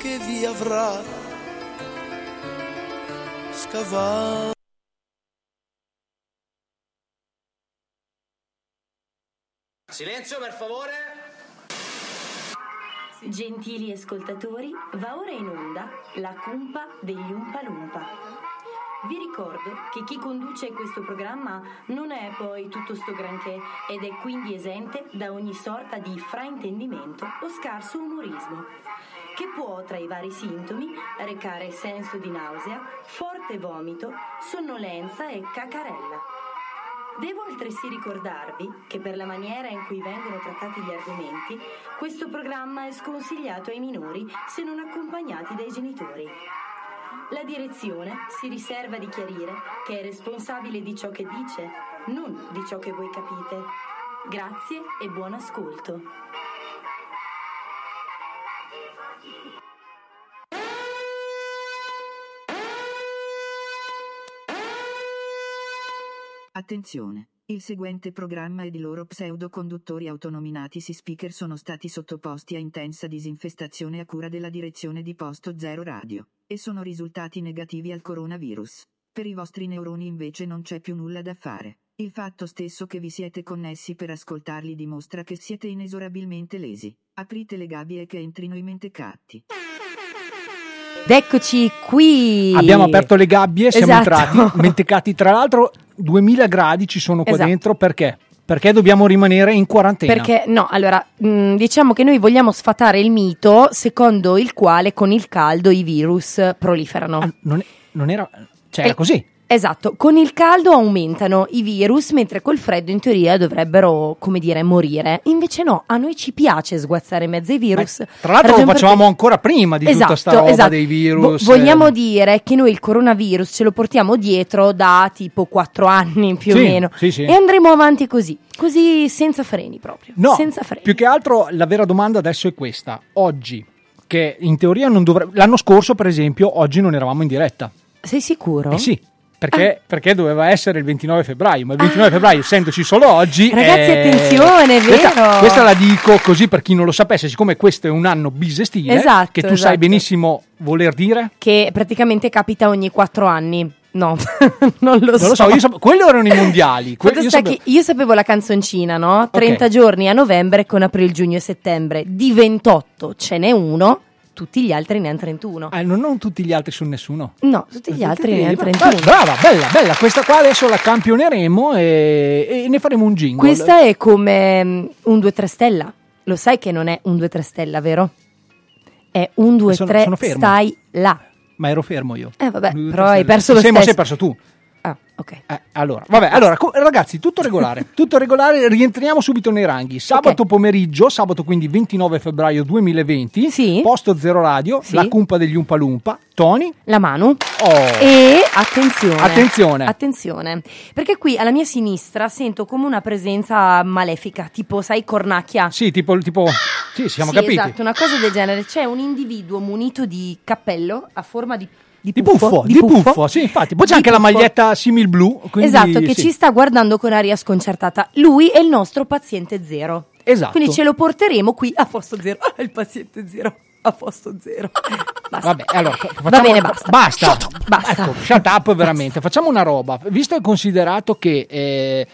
che vi avrà scavato. Silenzio per favore. Gentili ascoltatori, va ora in onda la cumpa degli Umpa Lumpa. Vi ricordo che chi conduce questo programma non è poi tutto sto granché ed è quindi esente da ogni sorta di fraintendimento o scarso umorismo, che può tra i vari sintomi recare senso di nausea, forte vomito, sonnolenza e cacarella. Devo altresì ricordarvi che per la maniera in cui vengono trattati gli argomenti, questo programma è sconsigliato ai minori se non accompagnati dai genitori. La direzione si riserva di chiarire che è responsabile di ciò che dice, non di ciò che voi capite. Grazie e buon ascolto. Attenzione! Il seguente programma ed i loro pseudoconduttori autonominatisi speaker sono stati sottoposti a intensa disinfestazione a cura della direzione di Posto Zero Radio, e sono risultati negativi al coronavirus. Per i vostri neuroni invece non c'è più nulla da fare. Il fatto stesso che vi siete connessi per ascoltarli dimostra che siete inesorabilmente lesi. Aprite le gabbie e che entrino i mentecatti. Ed eccoci qui. Abbiamo aperto le gabbie, siamo Esatto. entrati, mentecati. Tra l'altro, 2000 gradi ci sono qua Esatto. dentro perché? Perché dobbiamo rimanere in quarantena. Perché no, allora, mh, diciamo che noi vogliamo sfatare il mito secondo il quale con il caldo i virus proliferano. Ah, non, non era. Cioè, era Eh, così. Esatto, con il caldo aumentano i virus, mentre col freddo in teoria dovrebbero, come dire, morire. Invece no, a noi ci piace sguazzare in mezzo ai virus. Tra l'altro, lo Ragion facevamo cui- ancora prima di tutta sta Esatto, roba esatto. dei virus. Vo- vogliamo eh. dire che noi il coronavirus ce lo portiamo dietro da tipo 4 anni più Sì, o meno. sì, sì. E andremo avanti così, così senza freni proprio. No, senza freni. più che altro la vera domanda adesso è questa. Oggi, che in teoria non dovrebbe... L'anno scorso, per esempio, oggi non eravamo in diretta. Sei sicuro? Eh sì, perché, Ah. perché doveva essere il 29 febbraio, ma il 29 febbraio, essendoci solo oggi... Ragazzi, eh, attenzione, è questa, vero. Questa la dico così per chi non lo sapesse, siccome questo è un anno bisestile, Esatto, che tu sai esatto. benissimo voler dire... Che praticamente capita ogni 4 anni. No, non lo so. Non lo so, io sap- quelli erano i mondiali. que- io sapevo- io sapevo la canzoncina, no? 30 Ok. giorni a novembre con aprile, giugno e settembre. Di 28 ce n'è uno, tutti gli altri ne hanno 31. Ah, non, non tutti gli altri su nessuno. No, tutti gli altri ne hanno Bra- 31. Brava, bella, bella. Questa qua adesso la campioneremo e, e ne faremo un jingle. Questa è come mm, un 2-3 stella. Lo sai che non è un 2-3 stella, vero? È un 2-3 Sono- sono fermo. stai là. Ma ero fermo io. Eh vabbè, però hai perso lo ma stesso. sei perso tu. Ok. Eh, allora, vabbè, allora, co- ragazzi, tutto regolare, tutto regolare, rientriamo subito nei ranghi. Sabato Ok. pomeriggio, sabato quindi 29 febbraio 2020, Sì. posto Zero Radio, Sì. la cumpa degli Umpa Lumpa, Tony, La mano. oh, E attenzione, Attenzione. attenzione, perché qui alla mia sinistra sento come una presenza malefica, tipo, sai, cornacchia. sì, tipo, tipo sì, siamo Sì, capiti. Esatto, una cosa del genere. C'è un individuo munito di cappello a forma di, di Di puffo, puffo, di puffo, sì, infatti. Poi c'è anche la puffo. maglietta simil blu. quindi, esatto, che sì. ci sta guardando con aria sconcertata. Lui è il nostro paziente zero. Esatto. Quindi ce lo porteremo qui a posto zero. Ah, il paziente zero a posto zero. Basta. Vabbè, allora fa- Va facciamo- bene, basta. Basta, Basta. Ecco, shut up veramente. Facciamo una roba. Visto e considerato che eh,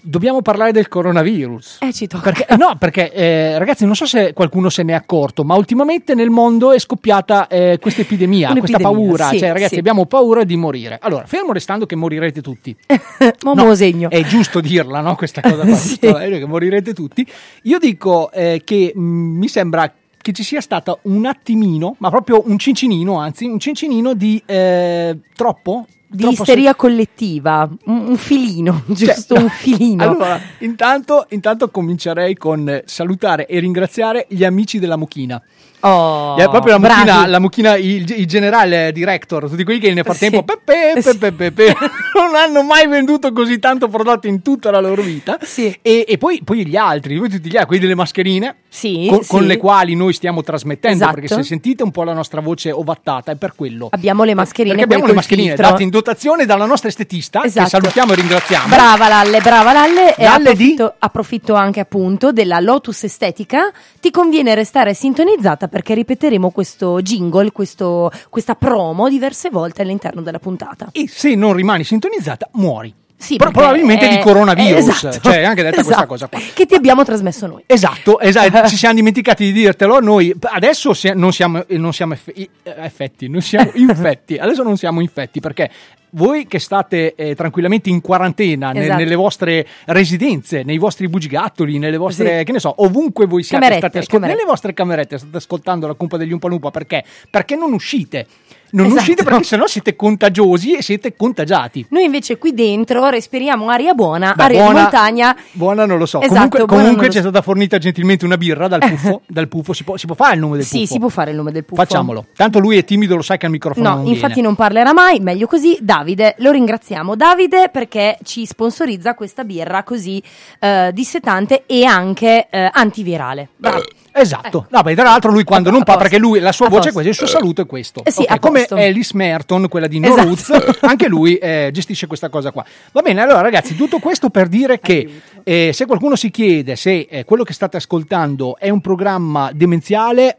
dobbiamo parlare del coronavirus. Eh, ci tocca. Perché, no, perché eh, ragazzi, non so se qualcuno se n'è accorto, ma ultimamente nel mondo è scoppiata eh, questa epidemia, questa paura. sì, cioè, ragazzi, sì. abbiamo paura di morire. Allora, fermo restando che morirete tutti. Ma No, segno. È giusto dirla, no? Questa cosa qua, Sì. giusto? Eh, che morirete tutti. Io dico eh, che mh, mi sembra che ci sia stato un attimino, ma proprio un cincinino, anzi, un cincinino di eh, troppo. Di troppo isteria collettiva, un, un filino, Cioè, giusto no. un filino. Allora, intanto, intanto comincerei con salutare e ringraziare gli amici della Mucchina. Oh, Eh, proprio la mucchina, la mucchina, il, il generale director, tutti quelli che nel frattempo Sì. pepe, Sì. pepe, pepe, non hanno mai venduto così tanto prodotto in tutta la loro vita. Sì. E, e poi, poi gli altri, poi tutti gli altri, quelli delle mascherine, Sì, con, sì. con le quali noi stiamo trasmettendo, Esatto. perché se sentite un po' la nostra voce ovattata è per quello. Abbiamo le mascherine, Perché abbiamo le mascherine filtro. date in dotazione dalla nostra estetista, Esatto. che salutiamo e ringraziamo. Brava Lalle, brava Lalle. E Lalle di? approfitto, approfitto anche appunto della Lotus Estetica. Ti conviene restare sintonizzata perché ripeteremo questo jingle, questo- questa promo diverse volte all'interno della puntata. E se non rimani sintonizzata, muori. Sì, Pro- probabilmente è- di coronavirus, esatto, cioè anche detta questa esatto, cosa qua. Che ti abbiamo trasmesso noi. Esatto, esatto, ci siamo dimenticati di dirtelo. Noi adesso non siamo, eh, non siamo eff- eh, effetti, non siamo infetti. Adesso non siamo infetti perché voi che state eh, tranquillamente in quarantena ne- Esatto. nelle vostre residenze, nei vostri bugigattoli, nelle vostre, Sì. che ne so, ovunque voi siate, Camerette, state ascol- nelle vostre camerette state ascoltando la cumpa degli Umpalumpa perché? Perché non uscite. Non Esatto. uscite perché sennò siete contagiosi e siete contagiati. Noi invece qui dentro respiriamo aria buona, Beh, aria buona- di montagna. Buona non lo so. Esatto, comunque comunque non ci è lo so. stata fornita gentilmente una birra dal puffo. dal puffo. Si, può, si può fare il nome del Sì, puffo? si può fare il nome del puffo. Facciamolo. Tanto lui è timido, lo sai che al microfono No, non infatti viene. non parlerà mai, meglio così. Davide, lo ringraziamo. Davide perché ci sponsorizza questa birra così eh, dissetante e anche eh, antivirale. Bravo. Esatto. No, beh, tra l'altro lui quando A non parla, perché lui la sua A voce è questa, il suo saluto è questo. Eh sì, Ok, a come. Alice Merton, quella di No Esatto. Roots, anche lui eh, gestisce questa cosa qua. Va bene, allora ragazzi, tutto questo per dire che eh, se qualcuno si chiede se eh, quello che state ascoltando è un programma demenziale,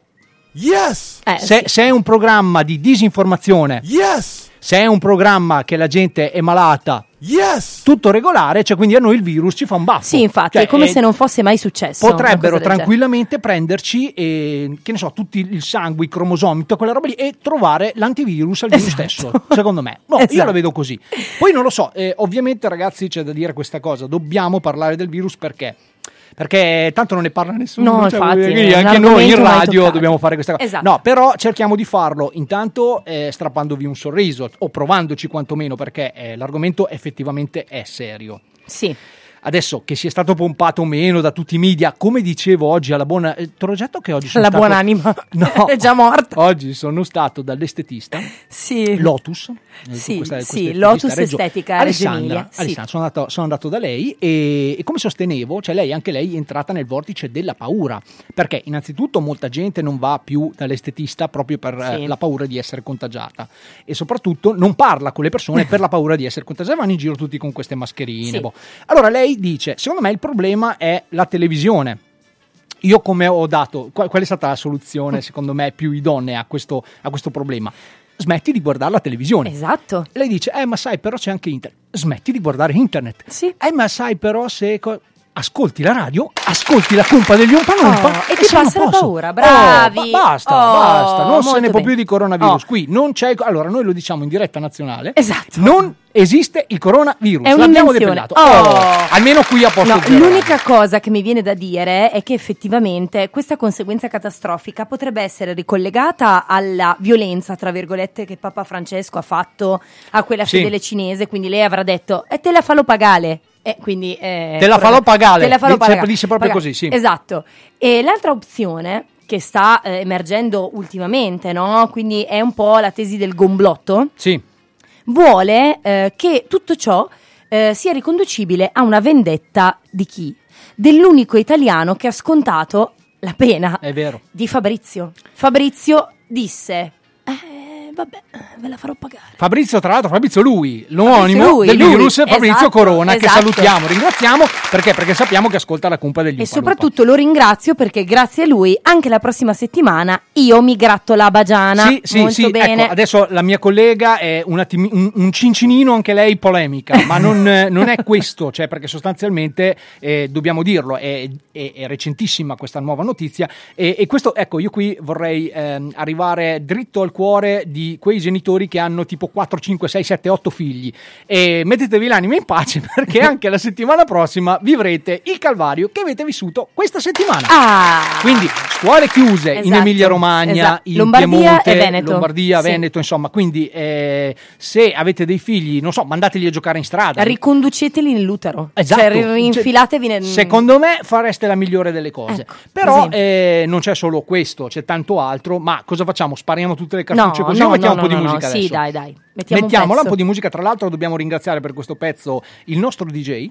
Yes! Eh, se, sì. se è un programma di disinformazione, Yes! se è un programma che la gente è malata, Yes! tutto regolare, cioè quindi a noi il virus ci fa un baffo. Sì, infatti, Cioè, è come eh, se non fosse mai successo. Potrebbero tranquillamente prenderci, e, che ne so, tutti il sangue, i cromosomi, tutta quella roba lì e trovare l'antivirus al virus Esatto. stesso, secondo me. No, io Esatto. la vedo così. Poi non lo so, eh, ovviamente ragazzi c'è da dire questa cosa, dobbiamo parlare del virus perché? Perché tanto non ne parla nessuno, No, cioè, infatti, quindi anche noi in radio dobbiamo fare questa cosa. Esatto. No, però cerchiamo di farlo intanto eh, strappandovi un sorriso o provandoci quantomeno perché eh, l'argomento effettivamente è serio. Sì. Adesso che sia stato pompato o meno da tutti i media, come dicevo oggi alla buona. Eh, te l'ho detto che oggi sono La stato. buonanima No, è già morta. Oggi sono stato dall'estetista Sì. Lotus. eh, Sì, questa- sì, Lotus Reggio- Estetica Alessandra, sì. Alessandra, sono, andato, sono andato da lei e, e come sostenevo, cioè lei, anche lei è entrata nel vortice della paura. Perché innanzitutto molta gente non va più dall'estetista proprio per eh, Sì. la paura di essere contagiata. E soprattutto non parla con le persone per la paura di essere contagiate, vanno in giro tutti con queste mascherine. Boh. Allora lei dice: Secondo me il problema è la televisione. Io come ho dato, qual, qual è stata la soluzione secondo me più idonea a questo, a questo problema? Smetti di guardare la televisione. Esatto. Lei dice, eh ma sai però c'è anche internet. Smetti di guardare internet. Sì. Eh ma sai però se... co- Ascolti la radio, ascolti la cumpa degli Umpalumpa Oh, e ti siamo passa la paura, bravi. Oh, ba- basta, Oh, basta, non se ne può più di coronavirus. Oh. Qui non c'è... Allora noi lo diciamo in diretta nazionale. Esatto. Non esiste il coronavirus. È L'abbiamo un'invenzione. depellato. Oh. almeno qui a posto No, zero. l'unica cosa che mi viene da dire è che effettivamente questa conseguenza catastrofica potrebbe essere ricollegata alla violenza, tra virgolette, che Papa Francesco ha fatto a quella Sì. fedele cinese, quindi lei avrà detto e te la fallo pagare. E quindi, eh, Te la fallo pagare. Te la Dice- pagare. dice proprio Pagare. così, sì. Esatto. E l'altra opzione che sta eh, emergendo ultimamente, no? Quindi è un po' la tesi del gomblotto Sì. vuole eh, che tutto ciò eh, sia riconducibile a una vendetta di chi? Dell'unico italiano che ha scontato la pena È vero. di Fabrizio. Fabrizio disse: Eh, vabbè, ve la farò pagare. Fabrizio, tra l'altro, Fabrizio lui, l'omonimo Fabrizio lui, del lui. virus, Fabrizio Esatto, Corona, che esatto. salutiamo, ringraziamo, perché? Perché sappiamo che ascolta la cumpa degli E soprattutto lo ringrazio perché grazie a lui anche la prossima settimana io mi gratto la bagiana. Sì, sì, Molto sì, bene. ecco, adesso la mia collega è un, attimi- un- un cincinino, anche lei polemica, ma non, non è questo, cioè perché sostanzialmente, eh, dobbiamo dirlo, è, è- è recentissima questa nuova notizia e, e questo, ecco, io qui vorrei ehm, arrivare dritto al cuore di quei genitori che hanno tipo 4, 5, 6, 7, 8 figli e mettetevi l'anima in pace perché anche la settimana prossima vivrete il calvario che avete vissuto questa settimana. Ah! Quindi scuole chiuse in Esatto, Emilia Romagna, esatto. in Lombardia Piemonte, Veneto. Lombardia, Sì. Veneto, insomma, quindi eh, se avete dei figli, non so, mandateli a giocare in strada. Riconduceteli nell'utero. Esatto. Cioè, ri- rinfilatevi nel. Secondo me fareste la migliore delle cose. Ecco, Però eh, non c'è solo questo, c'è tanto altro. Ma cosa facciamo? Spariamo tutte le No, cartucce così no, mettiamo no, un po' no, di musica Sì, adesso? dai, dai. Mettiamo Mettiamola un un po' di musica. Tra l'altro, dobbiamo ringraziare per questo pezzo il nostro DJ.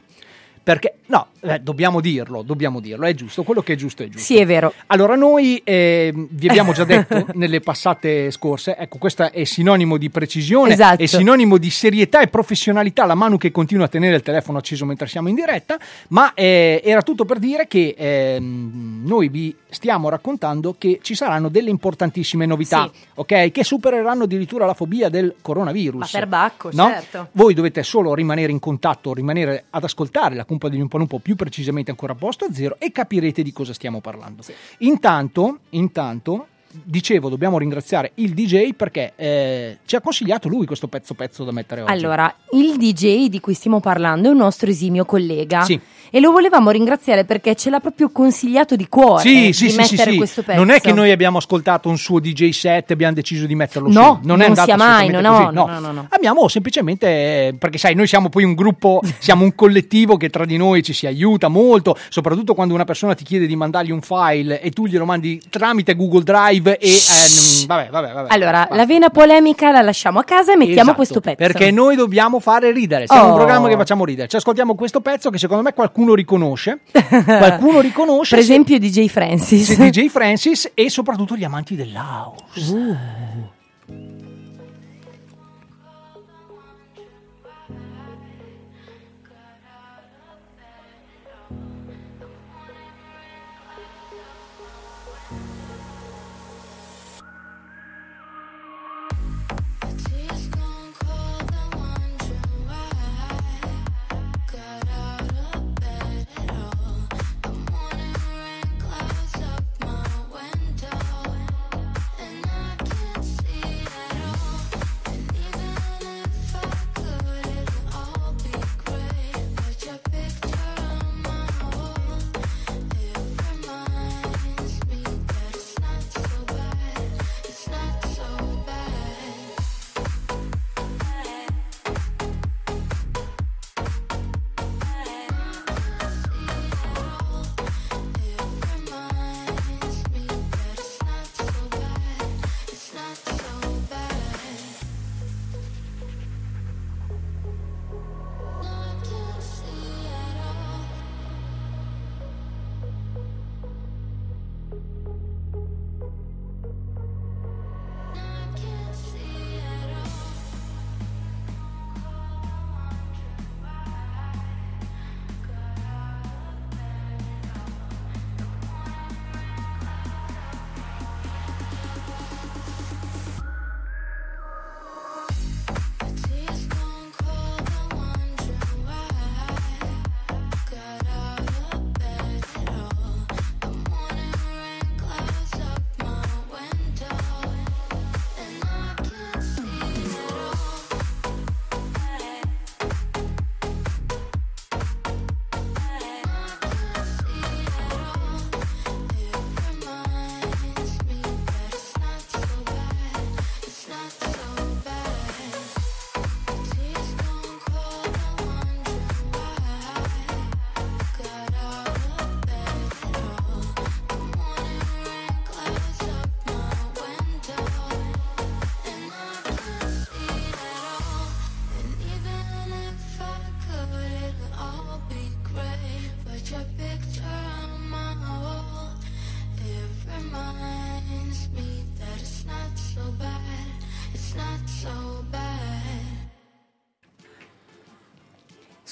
Perché, no, eh, dobbiamo dirlo, dobbiamo dirlo, è giusto, quello che è giusto è giusto. Sì, è vero. Allora, noi eh, vi abbiamo già detto nelle passate scorse, ecco, questo è sinonimo di precisione, Esatto. è sinonimo di serietà e professionalità. La Manu che continua a tenere il telefono acceso mentre siamo in diretta, ma eh, era tutto per dire che ehm, noi vi stiamo raccontando che ci saranno delle importantissime novità, Sì. ok? Che supereranno addirittura la fobia del coronavirus. Ma per Bacco, No? certo. Voi dovete solo rimanere in contatto, rimanere ad ascoltare la cumpa degli Umpalumpo più precisamente ancora a posto a zero e capirete di cosa stiamo parlando. Intanto, intanto, dicevo, dobbiamo ringraziare il DJ perché eh, ci ha consigliato lui questo pezzo pezzo da mettere oggi. Allora, il DJ di cui stiamo parlando è un nostro esimio collega. Sì. E lo volevamo ringraziare perché ce l'ha proprio consigliato di cuore Sì, sì, di sì, mettere questo pezzo. Non è che noi abbiamo ascoltato un suo DJ set e abbiamo deciso di metterlo No, su. Non è non andato sia mai, no, così, no, no, no, no. Abbiamo semplicemente, eh, perché sai, noi siamo poi un gruppo, siamo un collettivo che tra di noi ci si aiuta molto, soprattutto quando una persona ti chiede di mandargli un file e tu glielo mandi tramite Google Drive e... eh, n- vabbè, vabbè, vabbè. Allora, Basta. la vena polemica la lasciamo a casa e mettiamo Esatto, questo pezzo. Perché noi dobbiamo fare ridere. Siamo Oh. un programma che facciamo ridere. Ci ascoltiamo questo pezzo che secondo me qualcuno riconosce. qualcuno riconosce. Per se- esempio DJ Francis. se DJ Francis e soprattutto gli amanti dell'house.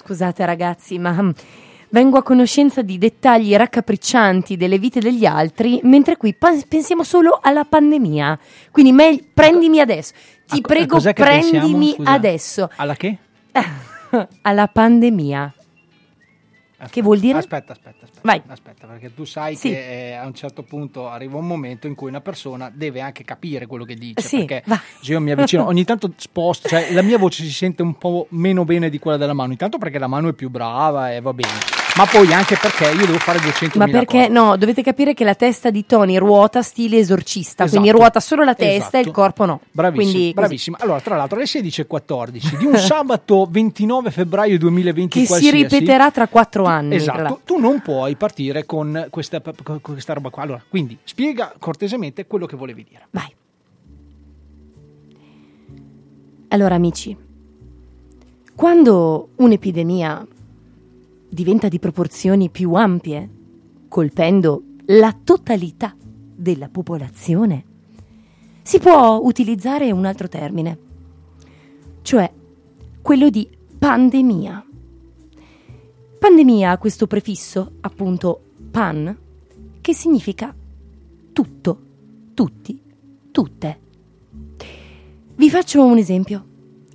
Scusate ragazzi, ma mm, vengo a conoscenza di dettagli raccapriccianti delle vite degli altri, mentre qui pa- pensiamo solo alla pandemia. Quindi meglio, prendimi adesso. Ti A co- a prego, pensiamo? prendimi adesso. Alla che? alla pandemia. Che vuol dire? Aspetta, aspetta, aspetta. Vai. Aspetta, perché tu sai Sì. che eh, a un certo punto arriva un momento in cui una persona deve anche capire quello che dice. Sì, perché va. se io mi avvicino, ogni tanto sposto, cioè la mia voce si sente un po' meno bene di quella della mano. Intanto perché la mano è più brava e va bene. Ma poi anche perché io devo fare 200 Ma perché no? Dovete capire che la testa di Tony ruota stile esorcista, quindi Esatto. ruota solo la testa e Esatto. il corpo no. Bravissima, Quindi bravissima. Allora, tra l'altro, alle 16.14 di un sabato 29 febbraio 2020 Che si ripeterà tra quattro anni. Esatto, tu non puoi partire con questa, con questa roba qua. Allora, quindi spiega cortesemente quello che volevi dire. Vai. Allora, amici, quando un'epidemia diventa di proporzioni più ampie, colpendo la totalità della popolazione, si può utilizzare un altro termine, cioè quello di pandemia. Pandemia ha questo prefisso, appunto pan, che significa tutto, tutti, tutte. Vi faccio un esempio.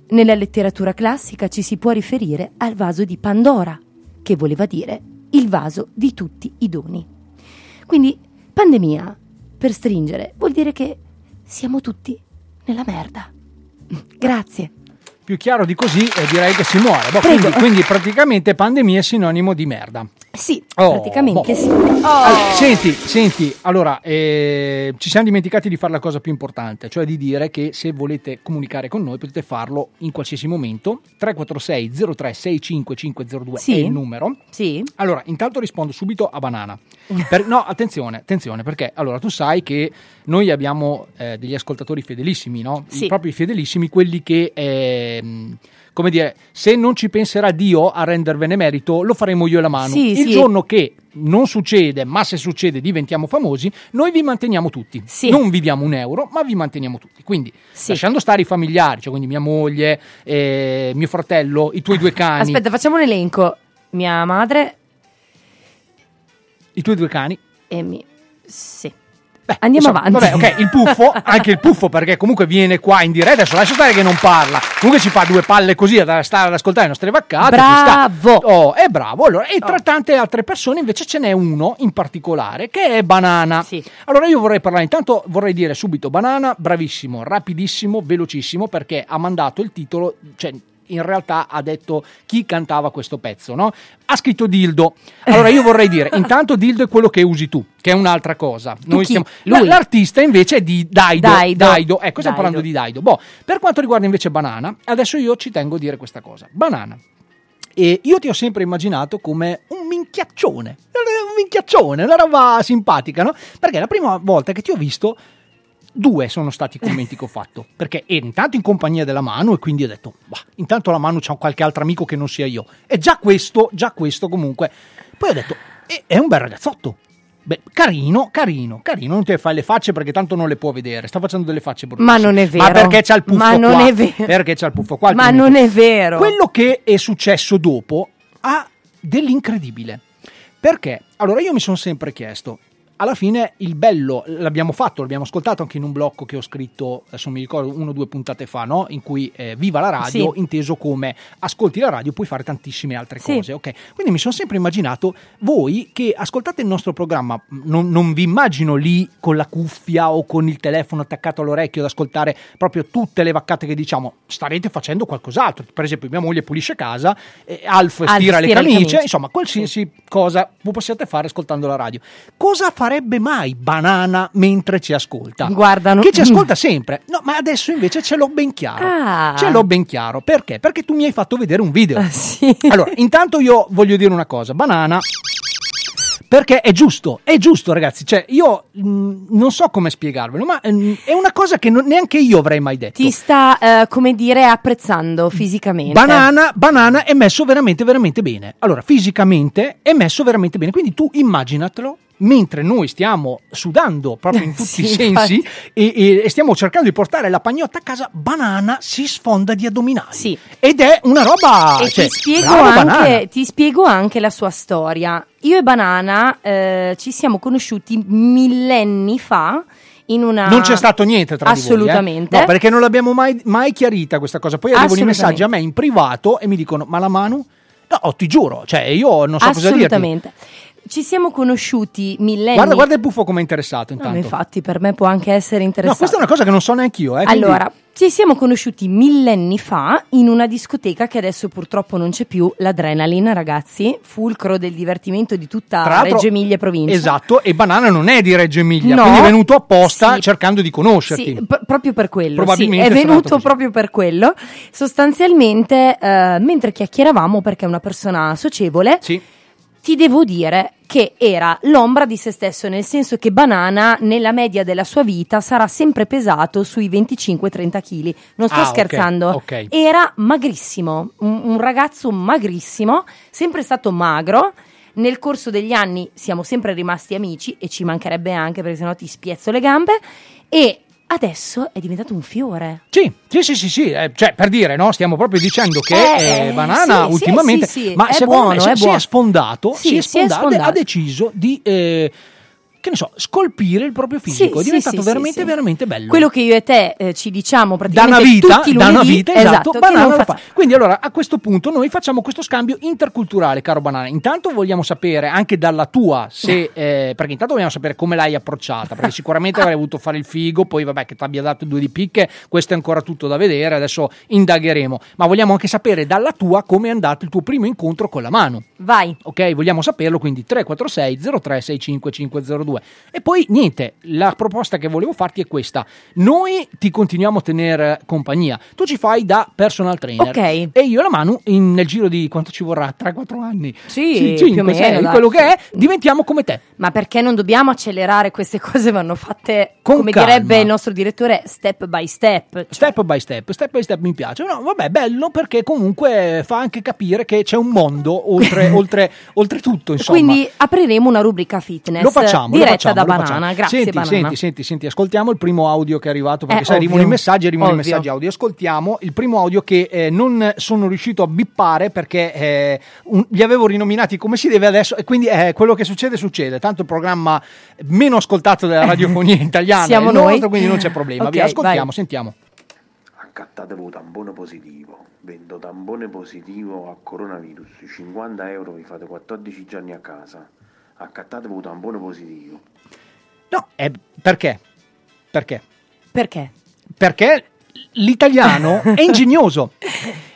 Nella letteratura classica ci si può riferire al vaso di Pandora, che voleva dire il vaso di tutti i doni. Quindi pandemia, per stringere, vuol dire che siamo tutti nella merda. Grazie. Più chiaro di così eh, direi che si muore. Boh, quindi, quindi praticamente pandemia è sinonimo di merda. Sì, Oh, praticamente boh. sì. Allora, senti, senti, allora eh, ci siamo dimenticati di fare la cosa più importante, cioè di dire che se volete comunicare con noi potete farlo in qualsiasi momento. 346 03 65502 Sì. è il numero. Sì, Allora, intanto rispondo subito a Banana. Per- no, attenzione, attenzione, perché allora tu sai che noi abbiamo eh, degli ascoltatori fedelissimi, no? I Sì. propri fedelissimi, quelli che, ehm, come dire, se non ci penserà Dio a rendervene merito, lo faremo io e la mano. Sì, Il sì. giorno che non succede, ma se succede diventiamo famosi, noi vi manteniamo tutti. Sì. Non vi diamo un euro, ma vi manteniamo tutti. Quindi, Sì. lasciando stare i familiari, cioè quindi mia moglie, eh, mio fratello, i tuoi due cani, aspetta, facciamo un elenco. Mia madre i tuoi due cani, e mi... Sì. Beh, Andiamo insomma, avanti. Vabbè, ok, il puffo, anche il puffo perché comunque viene qua in diretta, adesso lascia stare che non parla, comunque ci fa due palle così ad stare ad ascoltare le nostre vaccate. Bravo. Oh, è bravo. Allora, e tra tante altre persone invece ce n'è uno in particolare che è Banana. Sì. Allora io vorrei parlare, intanto vorrei dire subito Banana, bravissimo, rapidissimo, velocissimo perché ha mandato il titolo, cioè in realtà ha detto chi cantava questo pezzo, no? Ha scritto Dildo. Allora io vorrei dire, intanto Dildo è quello che usi tu, che è un'altra cosa. Noi Lui? L'artista invece è di Daido. Daido. Ecco, stiamo Daido. parlando di Daido. Boh, per quanto riguarda invece Banana, adesso io ci tengo a dire questa cosa. Banana. E io ti ho sempre immaginato come un minchiaccione, un minchiaccione, una roba simpatica, no? Perché la prima volta che ti ho visto, due sono stati i commenti che ho fatto. Perché ero intanto in compagnia della Manu e quindi ho detto, bah, intanto la Manu c'ha qualche altro amico che non sia io. E già questo, già questo comunque. Poi ho detto, "Eh, è un bel ragazzotto. Beh, carino, carino, carino, non ti fai le facce perché tanto non le può vedere. Sta facendo delle facce bruttissime. Ma non è vero. Ma perché c'ha il puffo Ma non qua? è vero. Perché c'ha il puffo qua? Ma non è vero. Quello che è successo dopo ha dell'incredibile. Perché? Allora io mi sono sempre chiesto, alla fine il bello l'abbiamo fatto, l'abbiamo ascoltato anche in un blocco che ho scritto, adesso mi ricordo, uno o due puntate fa, no? in cui eh, viva la radio, Sì. inteso come ascolti la radio, puoi fare tantissime altre Sì. cose. ok? Quindi mi sono sempre immaginato voi che ascoltate il nostro programma, non, non vi immagino lì con la cuffia o con il telefono attaccato all'orecchio ad ascoltare proprio tutte le vaccate che diciamo, starete facendo qualcos'altro. Per esempio, mia moglie pulisce casa, eh, Alf, Alf stira le stira le camicie, camicie. insomma, qualsiasi cosa voi possiate fare ascoltando la radio. Cosa farebbe mai Banana mentre ci ascolta? Guarda, no- che ci ascolta sempre. No, ma adesso invece ce l'ho ben chiaro. Ah. Ce l'ho ben chiaro. Perché? Perché tu mi hai fatto vedere un video. Ah, sì. Allora, intanto io voglio dire una cosa, banana. Perché è giusto, è giusto ragazzi, cioè io mh, non so come spiegarvelo, ma mh, è una cosa che non- neanche io avrei mai detto. Ti sta, eh, come dire, apprezzando fisicamente. Banana, banana è messo veramente, veramente bene. Allora, fisicamente è messo veramente bene. Quindi tu immaginatelo mentre noi stiamo sudando proprio in tutti Sì, i sensi e, e- stiamo cercando di portare la pagnotta a casa, banana si sfonda di addominali. Sì. Ed è una roba... E cioè, ti, spiego anche, ti spiego anche la sua storia. Io e Banana eh, ci siamo conosciuti millenni fa in una... Non c'è stato niente tra di voi. eh? Assolutamente. No, perché non l'abbiamo mai, mai chiarita questa cosa. Poi arrivano i Assolutamente. messaggi a me in privato e mi dicono: Ma la Manu? No, ti giuro, cioè io non so cosa dirti. Assolutamente. Ci siamo conosciuti millenni Guarda, guarda il buffo come è interessato No, intanto. infatti, per me può anche essere no, interessante. questa è una cosa che non so neanche io. Eh, quindi- Allora, ci siamo conosciuti millenni fa in una discoteca che adesso purtroppo non c'è più, l'Adrenaline, ragazzi, fulcro del divertimento di tutta Reggio Emilia e provincia. Esatto, e Banana non è di Reggio Emilia, No. quindi è venuto apposta Sì. cercando di conoscerti. Sì, p- proprio per quello. Probabilmente sì, è sarà venuto proprio per quello. Sostanzialmente, eh, mentre chiacchieravamo, perché è una persona socievole, Sì. Ti devo dire che era l'ombra di se stesso, nel senso che Banana nella media della sua vita sarà sempre pesato sui 25-30 kg. Non sto Ah, scherzando. ok. Era magrissimo, un, un ragazzo magrissimo, sempre stato magro. Nel corso degli anni siamo sempre rimasti amici e ci mancherebbe anche perché sennò ti spiezzo le gambe. E adesso è diventato un fiore. Sì, sì, sì, sì, sì, eh, cioè per dire, no, stiamo proprio dicendo che Eh, eh, Banana sì, ultimamente, sì, sì, ma è buono, me si, è si buono. è sfondato, si è si sfondato. ha deciso di, eh, che ne so, scolpire il proprio fisico, è sì, diventato sì, veramente, sì. veramente bello. Quello che io e te eh, ci diciamo da praticamente una vita, tutti i da una lunedì, vita, esatto, che Banana lo fa. Quindi allora a questo punto noi facciamo questo scambio interculturale, caro Banana. Intanto vogliamo sapere anche dalla tua, se, eh, perché intanto vogliamo sapere come l'hai approcciata, perché sicuramente avrei voluto fare il figo, poi vabbè che ti abbia dato due di picche, questo è ancora tutto da vedere, adesso indagheremo, ma vogliamo anche sapere dalla tua come è andato il tuo primo incontro con la mano. Vai. Ok, vogliamo saperlo, quindi 346 0365 502. E poi niente, la proposta che volevo farti è questa. Noi ti continuiamo a tenere compagnia. Tu ci fai da personal trainer. Ok. E io e la Manu in- nel giro di quanto ci vorrà? 3-4 anni. Sì, cinque, più o meno, quello che è, diventiamo come te. Ma perché non dobbiamo accelerare queste cose? Vanno fatte, Con come calma. direbbe il nostro direttore, step by step. Cioè, Step by step, step by step mi piace. No, vabbè, bello perché comunque fa anche capire che c'è un mondo oltre, oltre, oltre tutto, insomma. Quindi apriremo una rubrica fitness Lo facciamo, lo diretta facciamo, da Banana. facciamo. Grazie senti, Banana. Senti, senti, senti, ascoltiamo il primo audio che è arrivato perché Eh, sai, arrivano i messaggi, arrivano i ovvio. messaggi audio. Ascoltiamo il primo audio che eh, non sono riuscito a bippare perché eh, un- li avevo rinominati come si deve adesso e quindi eh, quello che succede succede. Tanto il programma meno ascoltato della radiofonia italiana Siamo è il nostro, noi. quindi non c'è problema. Ok, Via, ascoltiamo, vai. sentiamo. Accattatevo tampone positivo. Vendo tampone positivo a coronavirus. 50 euro vi fate 14 giorni a casa. Accattatevo tampone positivo. No, eh, perché? Perché? Perché? Perché l'italiano è ingegnoso.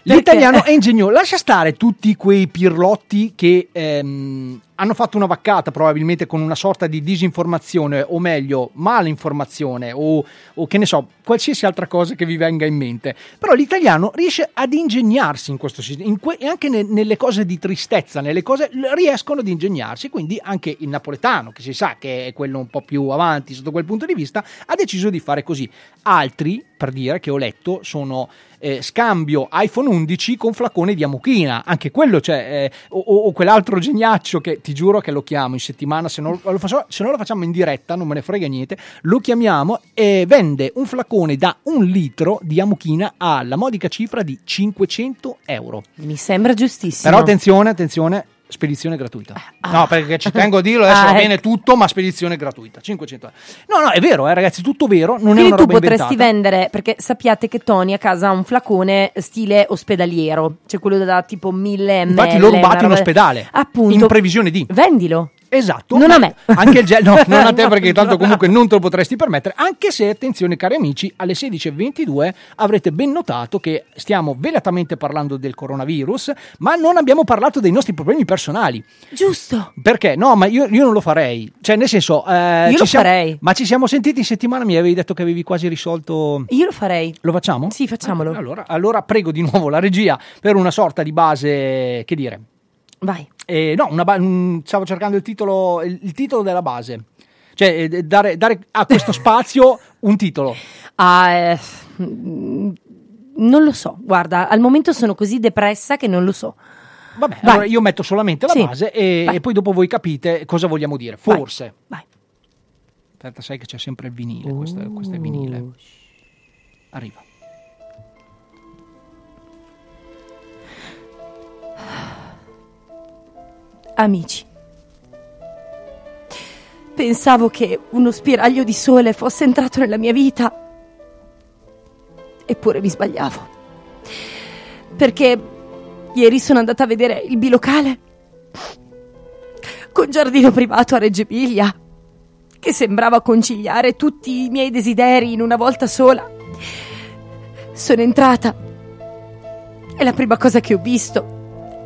L'italiano è ingegnoso. Lascia stare tutti quei pirlotti che ehm, hanno fatto una vaccata probabilmente con una sorta di disinformazione o meglio malinformazione o, o che ne so, qualsiasi altra cosa che vi venga in mente. Però l'italiano riesce ad ingegnarsi in questo sistema que- e anche ne- nelle cose di tristezza, nelle cose riescono ad ingegnarsi. Quindi anche il napoletano, che si sa che è quello un po' più avanti sotto quel punto di vista, ha deciso di fare così. Altri, per dire, che ho letto, sono eh, scambio iPhone 11 con flacone di amuchina. Anche quello c'è. eh, o- o quell'altro geniaccio che ti giuro che lo chiamo in settimana. Se non lo, faccio- se non lo facciamo in diretta, non me ne frega niente. Lo chiamiamo e vende un flacone da un litro di amuchina alla modica cifra di 500 euro. Mi sembra giustissimo. Però attenzione, attenzione. Spedizione gratuita. Ah. No, perché ci tengo a dirlo, adesso Ah, va bene ecco. tutto, ma spedizione gratuita. 500 euro. No, no, è vero, eh, ragazzi, tutto vero. Non è Quindi una tu potresti inventata. vendere, perché sappiate che Tony a casa ha un flacone stile ospedaliero, cioè quello da tipo 1000 ml. Infatti l'ho rubato una in ospedale. Appunto. In previsione di. Vendilo. Esatto. Non a me. Anche il gel, no, non a te perché tanto comunque non te lo potresti permettere. Anche se, attenzione cari amici, alle 16.22 avrete ben notato che stiamo velatamente parlando del coronavirus, ma non abbiamo parlato dei nostri problemi personali. Giusto. Perché? No, ma io, io non lo farei. Cioè, nel senso... eh, Io lo siamo- farei. Ma ci siamo sentiti in settimana, mi avevi detto che avevi quasi risolto... Io lo farei. Lo facciamo? Sì, facciamolo. Allora, allora prego di nuovo la regia per una sorta di base, che dire, Vai. Eh, no, ba- mm, stavo cercando il titolo, il, il titolo della base. Cioè, eh, dare, dare a questo spazio un titolo. Ah, eh, non lo so. Guarda, al momento sono così depressa che non lo so. Vabbè, Vai. allora io metto solamente la Sì. base e, Vai. e poi dopo voi capite cosa vogliamo dire. Vai. Forse. Vai. Aspetta, sai che c'è sempre il vinile. Questo, è- questo è vinile. Uh, Arriva. Amici. Pensavo che uno spiraglio di sole fosse entrato nella mia vita. Eppure mi sbagliavo. Perché ieri sono andata a vedere il bilocale con giardino privato a Reggio Emilia, che sembrava conciliare tutti i miei desideri in una volta sola. Sono entrata e la prima cosa che ho visto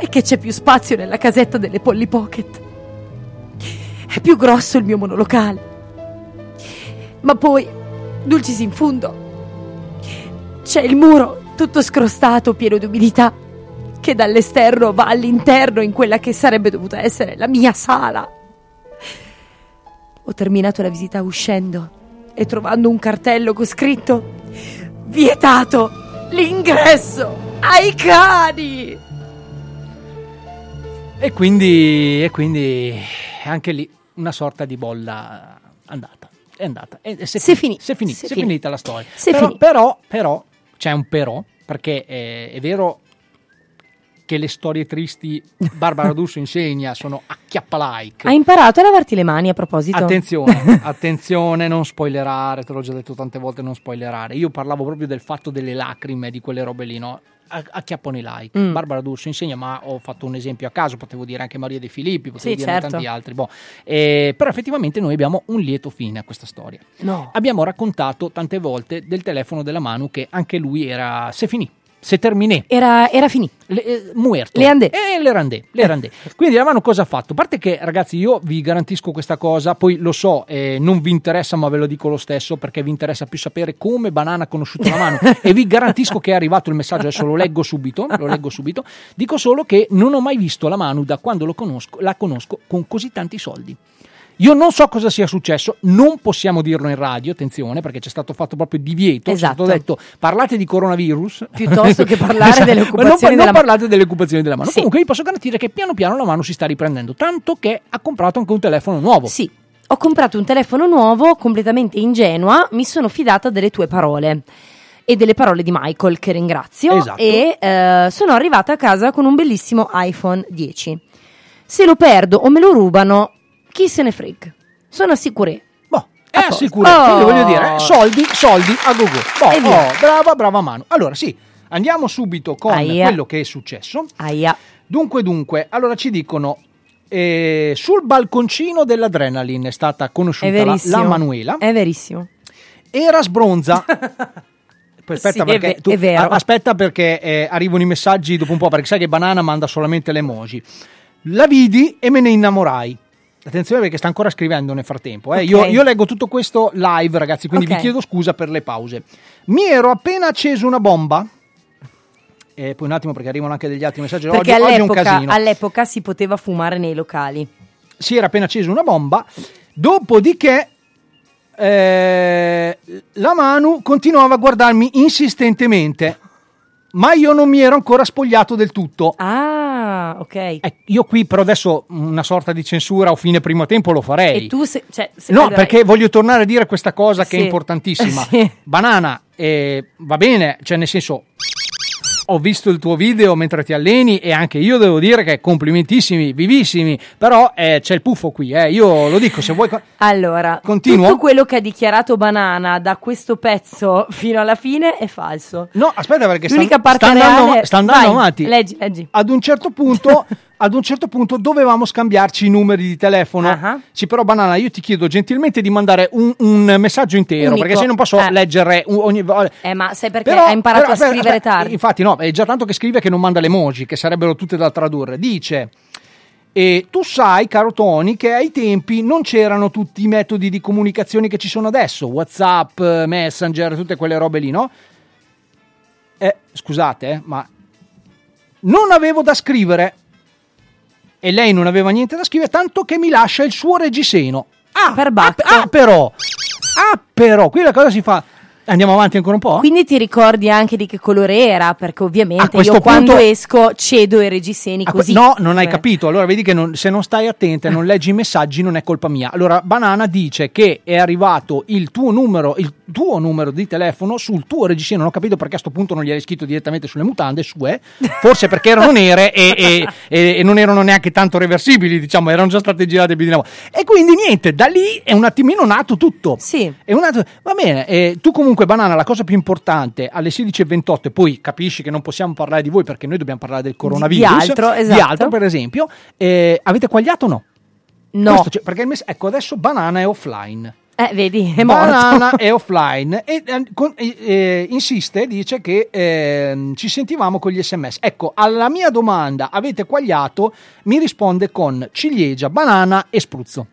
è che c'è più spazio nella casetta delle Polly Pocket. È più grosso il mio monolocale. Ma poi, dulcis in fundo, c'è il muro tutto scrostato, pieno di umidità, che dall'esterno va all'interno in quella che sarebbe dovuta essere la mia sala. Ho terminato la visita uscendo e trovando un cartello con scritto Vietato l'ingresso ai cani. E quindi, e quindi anche lì una sorta di bolla andata. È andata. E, e si è Si è finita, è finita, è è finita. la storia. È però, però, però, c'è un però, perché eh, è vero che le storie tristi Barbara D'Urso insegna sono acchiappa-like. Hai imparato a lavarti le mani a proposito? Attenzione, attenzione, non spoilerare, te l'ho già detto tante volte, non spoilerare. Io parlavo proprio del fatto delle lacrime, di quelle robe lì, no? Acchiappano i like. Mm. Barbara D'Urso insegna, ma ho fatto un esempio a caso, potevo dire anche Maria De Filippi, potevo Sì, dire certo. tanti altri. boh. Eh, però effettivamente noi abbiamo un lieto fine a questa storia. No. Abbiamo raccontato tante volte del telefono della Manu che anche lui era, se finì, se terminé. Era, era finito. Le, eh, muerto. Le andè. Eh, le randè, le randè. Quindi la mano cosa ha fatto? A parte che ragazzi io vi garantisco questa cosa, poi lo so, eh, non vi interessa ma ve lo dico lo stesso perché vi interessa più sapere come Banana ha conosciuto la mano e vi garantisco che è arrivato il messaggio, adesso lo leggo subito, lo leggo subito. Dico solo che non ho mai visto la Manu da quando lo conosco, la conosco con così tanti soldi. Io non so cosa sia successo, non possiamo dirlo in radio, attenzione, perché c'è stato fatto proprio divieto, Esatto. c'è stato detto parlate di coronavirus Piuttosto che parlare delle ma non, occupazioni non della mano. parlate delle occupazioni della mano. Sì. Comunque vi posso garantire che piano piano la mano si sta riprendendo, tanto che ha comprato anche un telefono nuovo. Sì, ho comprato un telefono nuovo, completamente ingenua, mi sono fidata delle tue parole e delle parole di Michael, che ringrazio, Esatto. e eh, sono arrivata a casa con un bellissimo iPhone 10. Se lo perdo o me lo rubano, chi se ne frega. Sono assicuré. Boh, è A posto. assicurato, quindi Oh. voglio dire, eh, soldi, soldi a go go. Boh, E via. oh, brava, brava mano. Allora sì, andiamo subito con Aia. quello che è successo. Aia. Dunque, dunque, allora ci dicono... eh, sul balconcino dell'Adrenaline è stata È conosciuta la, verissimo. la Manuela. È verissimo. era sbronza. Poi aspetta Sì, è perché, ve- tu- è vero. a- aspetta perché eh, arrivano i messaggi dopo un po', perché sai che Banana manda solamente le emoji. La vidi e me ne innamorai. Attenzione perché sta ancora scrivendo nel frattempo. eh. Ok. Io, io leggo tutto questo live, ragazzi, quindi Ok. vi chiedo scusa per le pause. Mi ero appena acceso una bomba. E poi un attimo perché arrivano anche degli altri messaggi. Perché oggi, oggi è un all'epoca, casino. all'epoca si poteva fumare nei locali. si era appena acceso una bomba. Dopodiché eh, la Manu continuava a guardarmi insistentemente, ma io non mi ero ancora spogliato del tutto. Ah, ok. Eh, io qui però adesso una sorta di censura o fine primo tempo lo farei. E tu se, cioè, se No, perché voglio tornare a dire questa cosa che è Sì. importantissima. Sì. Banana, eh, va bene, cioè nel senso, ho visto il tuo video mentre ti alleni e anche io devo dire che complimentissimi, vivissimi, però eh, c'è il puffo qui, eh, io lo dico, se vuoi... co- Allora, Continuo? tutto quello che ha dichiarato Banana da questo pezzo fino alla fine è falso. No, aspetta perché sta, L'unica parte sta andando, reale- sta andando Vai, avanti. Leggi, leggi. Ad un certo punto... Ad un certo punto dovevamo scambiarci i numeri di telefono. Ah. Sì, però, Banana, io ti chiedo gentilmente di mandare un, un messaggio intero Unico. perché se non posso Eh. leggere ogni volta. Eh, ma sai perché Però- ha imparato però, a aspetta, scrivere aspetta, tardi? Infatti, no, è già tanto che scrive che non manda le emoji, che sarebbero tutte da tradurre. Dice. E tu sai, caro Tony, che ai tempi non c'erano tutti i metodi di comunicazione che ci sono adesso, WhatsApp, Messenger, tutte quelle robe lì, no? Eh, scusate, eh, ma non avevo da scrivere e lei non aveva niente da scrivere, tanto che mi lascia il suo reggiseno. Ah, Per ah, ah, però, ah, però, qui la cosa si fa. Andiamo avanti ancora un po'? Quindi ti ricordi anche di che colore era? Perché ovviamente questo io quando punto- esco cedo i reggiseni Ah, que- così. No, non hai Cioè, capito. Allora vedi che non- se non stai attenta e non leggi i messaggi non è colpa mia. Allora Banana dice che è arrivato il tuo numero, il tuo numero di telefono sul tuo reggiseno. Non ho capito perché a sto punto non gli hai scritto direttamente sulle mutande sue. Forse perché erano nere e, e- e- e non erano neanche tanto reversibili, diciamo, erano già state girate più di una volta. E quindi niente, da lì è un attimino nato tutto. Sì. È un altro- va bene, eh, tu comunque Banana, la cosa più importante alle 16.28 e poi capisci che non possiamo parlare di voi perché noi dobbiamo parlare del coronavirus, altro, di esatto. altro per esempio, eh, avete quagliato o no? No, c'è- perché il mess- ecco adesso Banana è offline. eh, vedi, è morto. Banana è offline e eh, con- eh, eh, insiste, dice che ehm, ci sentivamo con gli sms. Ecco, alla mia domanda avete quagliato, mi risponde con ciliegia, banana e spruzzo.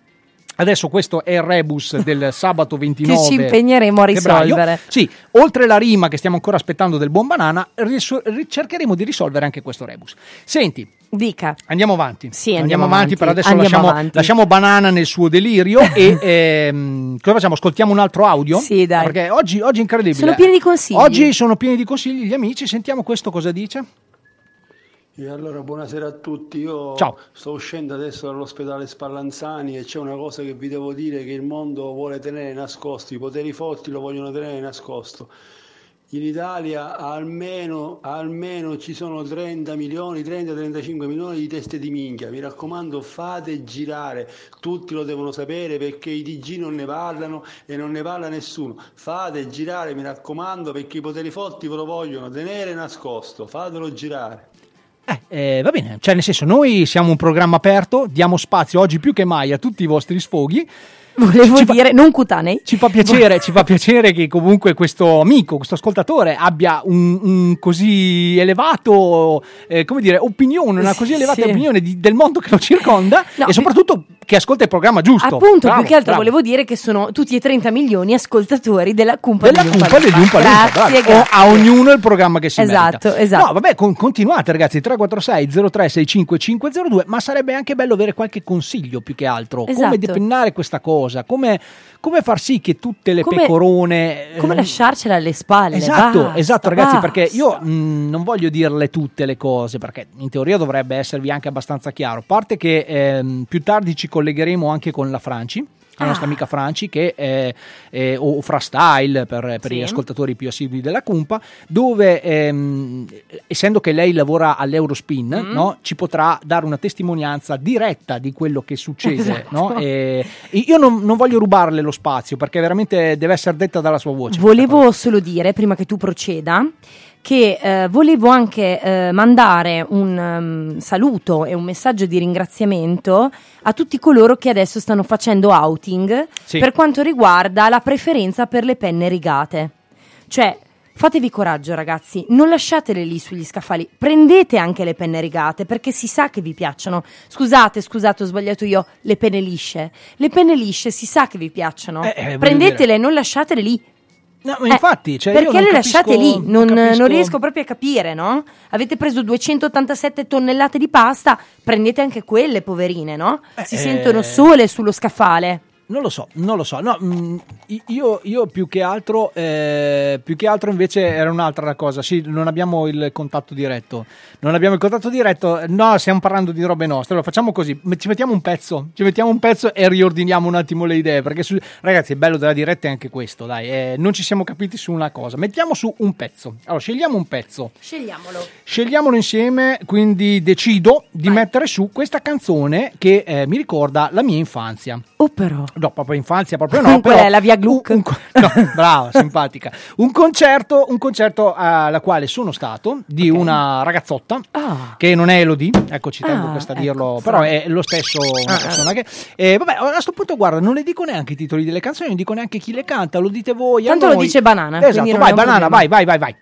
Adesso questo è il rebus del sabato 29 Che ci impegneremo a febbraio. risolvere. Sì, oltre la rima che stiamo ancora aspettando del buon banana, riso- cercheremo di risolvere anche questo rebus. Senti, Dica. andiamo avanti. Sì, andiamo avanti, avanti. per adesso Andiamo lasciamo, avanti. lasciamo banana nel suo delirio e ehm, cosa facciamo? Ascoltiamo un altro audio? Sì, dai. Perché oggi, oggi è incredibile. Sono pieni di consigli. Oggi sono pieni di consigli gli amici, sentiamo questo cosa dice. E allora buonasera a tutti, io Ciao. sto uscendo adesso dall'ospedale Spallanzani e c'è una cosa che vi devo dire che il mondo vuole tenere nascosto, i poteri forti lo vogliono tenere nascosto. In Italia almeno, almeno ci sono 30 milioni, 30-35 milioni di teste di minchia, mi raccomando fate girare, tutti lo devono sapere perché i TG non ne parlano e non ne parla nessuno, fate girare mi raccomando perché i poteri forti ve lo vogliono tenere nascosto, fatelo girare. Eh, va bene, cioè nel senso noi siamo un programma aperto, diamo spazio oggi più che mai a tutti i vostri sfoghi. Volevo Ci fa- dire, non cutanei. Ci fa piacere, ci fa piacere che comunque questo amico, questo ascoltatore abbia un, un così elevato, eh, come dire, opinione, una così Sì, elevata sì. opinione di- del mondo che lo circonda No, e soprattutto che ascolta il programma giusto. Appunto, Bravo, più che altro bravo. volevo dire che sono tutti e 30 milioni ascoltatori della Cumpa della cumpa degli Umpa Grazie, bravo. O grazie. a ognuno il programma che si Esatto, merita. esatto. No, vabbè, con- continuate ragazzi, 346 0365 502, ma sarebbe anche bello avere qualche consiglio più che altro, come Esatto. depennare questa cosa, come, come far sì che tutte le Come- pecorone... Come eh, lasciarcela alle spalle. Esatto, basta, esatto ragazzi, perché basta. io mh, non voglio dirle tutte le cose, perché in teoria dovrebbe esservi anche abbastanza chiaro. A parte che ehm, più tardi ci collegheremo anche con la Franci. La Ah. nostra amica Franci, che è, è- o Frastyle per, per Sì. gli ascoltatori più assidui della Cumpa, dove ehm, essendo che lei lavora all'Eurospin, Mm. no, ci potrà dare una testimonianza diretta di quello che succede. Esatto. no? E- io non, non voglio rubarle lo spazio perché veramente deve essere detta dalla sua voce. Volevo solo dire, prima che tu proceda, che eh, volevo anche eh, mandare un ehm, saluto e un messaggio di ringraziamento a tutti coloro che adesso stanno facendo outing Sì. per quanto riguarda la preferenza per le penne rigate. Cioè, fatevi coraggio ragazzi, non lasciatele lì sugli scaffali, prendete anche le penne rigate perché si sa che vi piacciono. Scusate, scusate, ho sbagliato io, le penne lisce. Le penne lisce si sa che vi piacciono. Eh, eh, Prendetele, non lasciatele lì. No, ma Eh, infatti, cioè, io perché le lasciate lì? Non, capisco- non riesco proprio a capire, no? Avete preso 287 tonnellate di pasta, prendete anche quelle, poverine, no? Si eh, sentono sole sullo scaffale. Non lo so, non lo so. No, mm, io, io più che altro, eh, più che altro invece era un'altra cosa. Sì, non abbiamo il contatto diretto. Non abbiamo il contatto diretto. No, stiamo parlando di robe nostre. Allora facciamo così: ci mettiamo un pezzo, ci mettiamo un pezzo e riordiniamo un attimo le idee. Perché su- ragazzi, il bello della diretta è anche questo. Dai, eh, non ci siamo capiti su una cosa. Mettiamo su un pezzo. Allora, scegliamo un pezzo. Scegliamolo. Scegliamolo insieme, quindi decido di mettere su questa canzone che eh, mi ricorda la mia infanzia. Oh però. No, proprio infanzia, proprio no. Però è, la via Gluck? un- un no, brava, simpatica. Un concerto, un concerto alla quale sono stato di Ok. una ragazzotta Ah. che non è Elodie, ecco ci tengo Ah, questo a ecco, dirlo, però è lo stesso una Ah, persona che... eh, vabbè, a questo punto guarda, non le dico neanche i titoli delle canzoni, non dico neanche chi le canta, lo dite voi. a Tanto lo dice Banana, Esatto, vai Banana, vai, vai, vai, vai.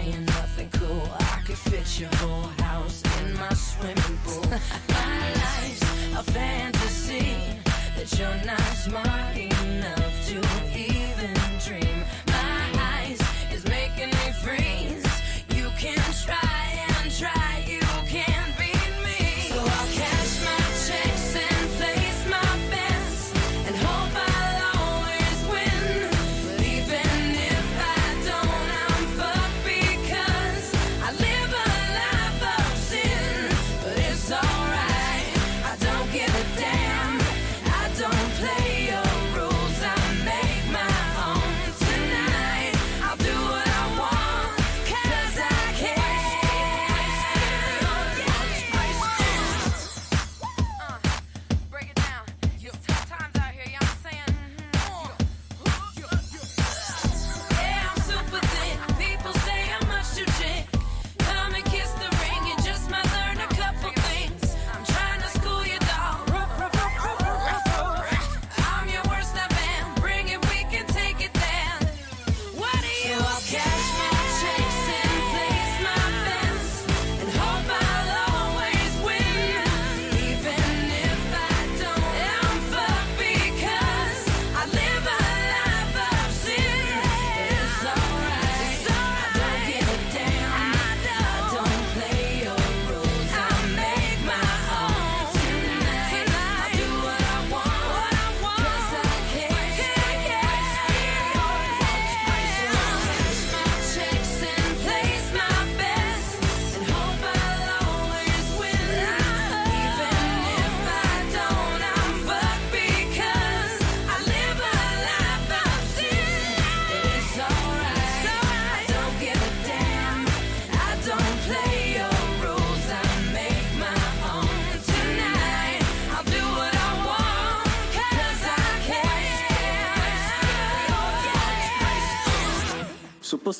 saying nothing cool. I could fit your whole house in my swimming pool. my life's a fantasy that you're not smart enough to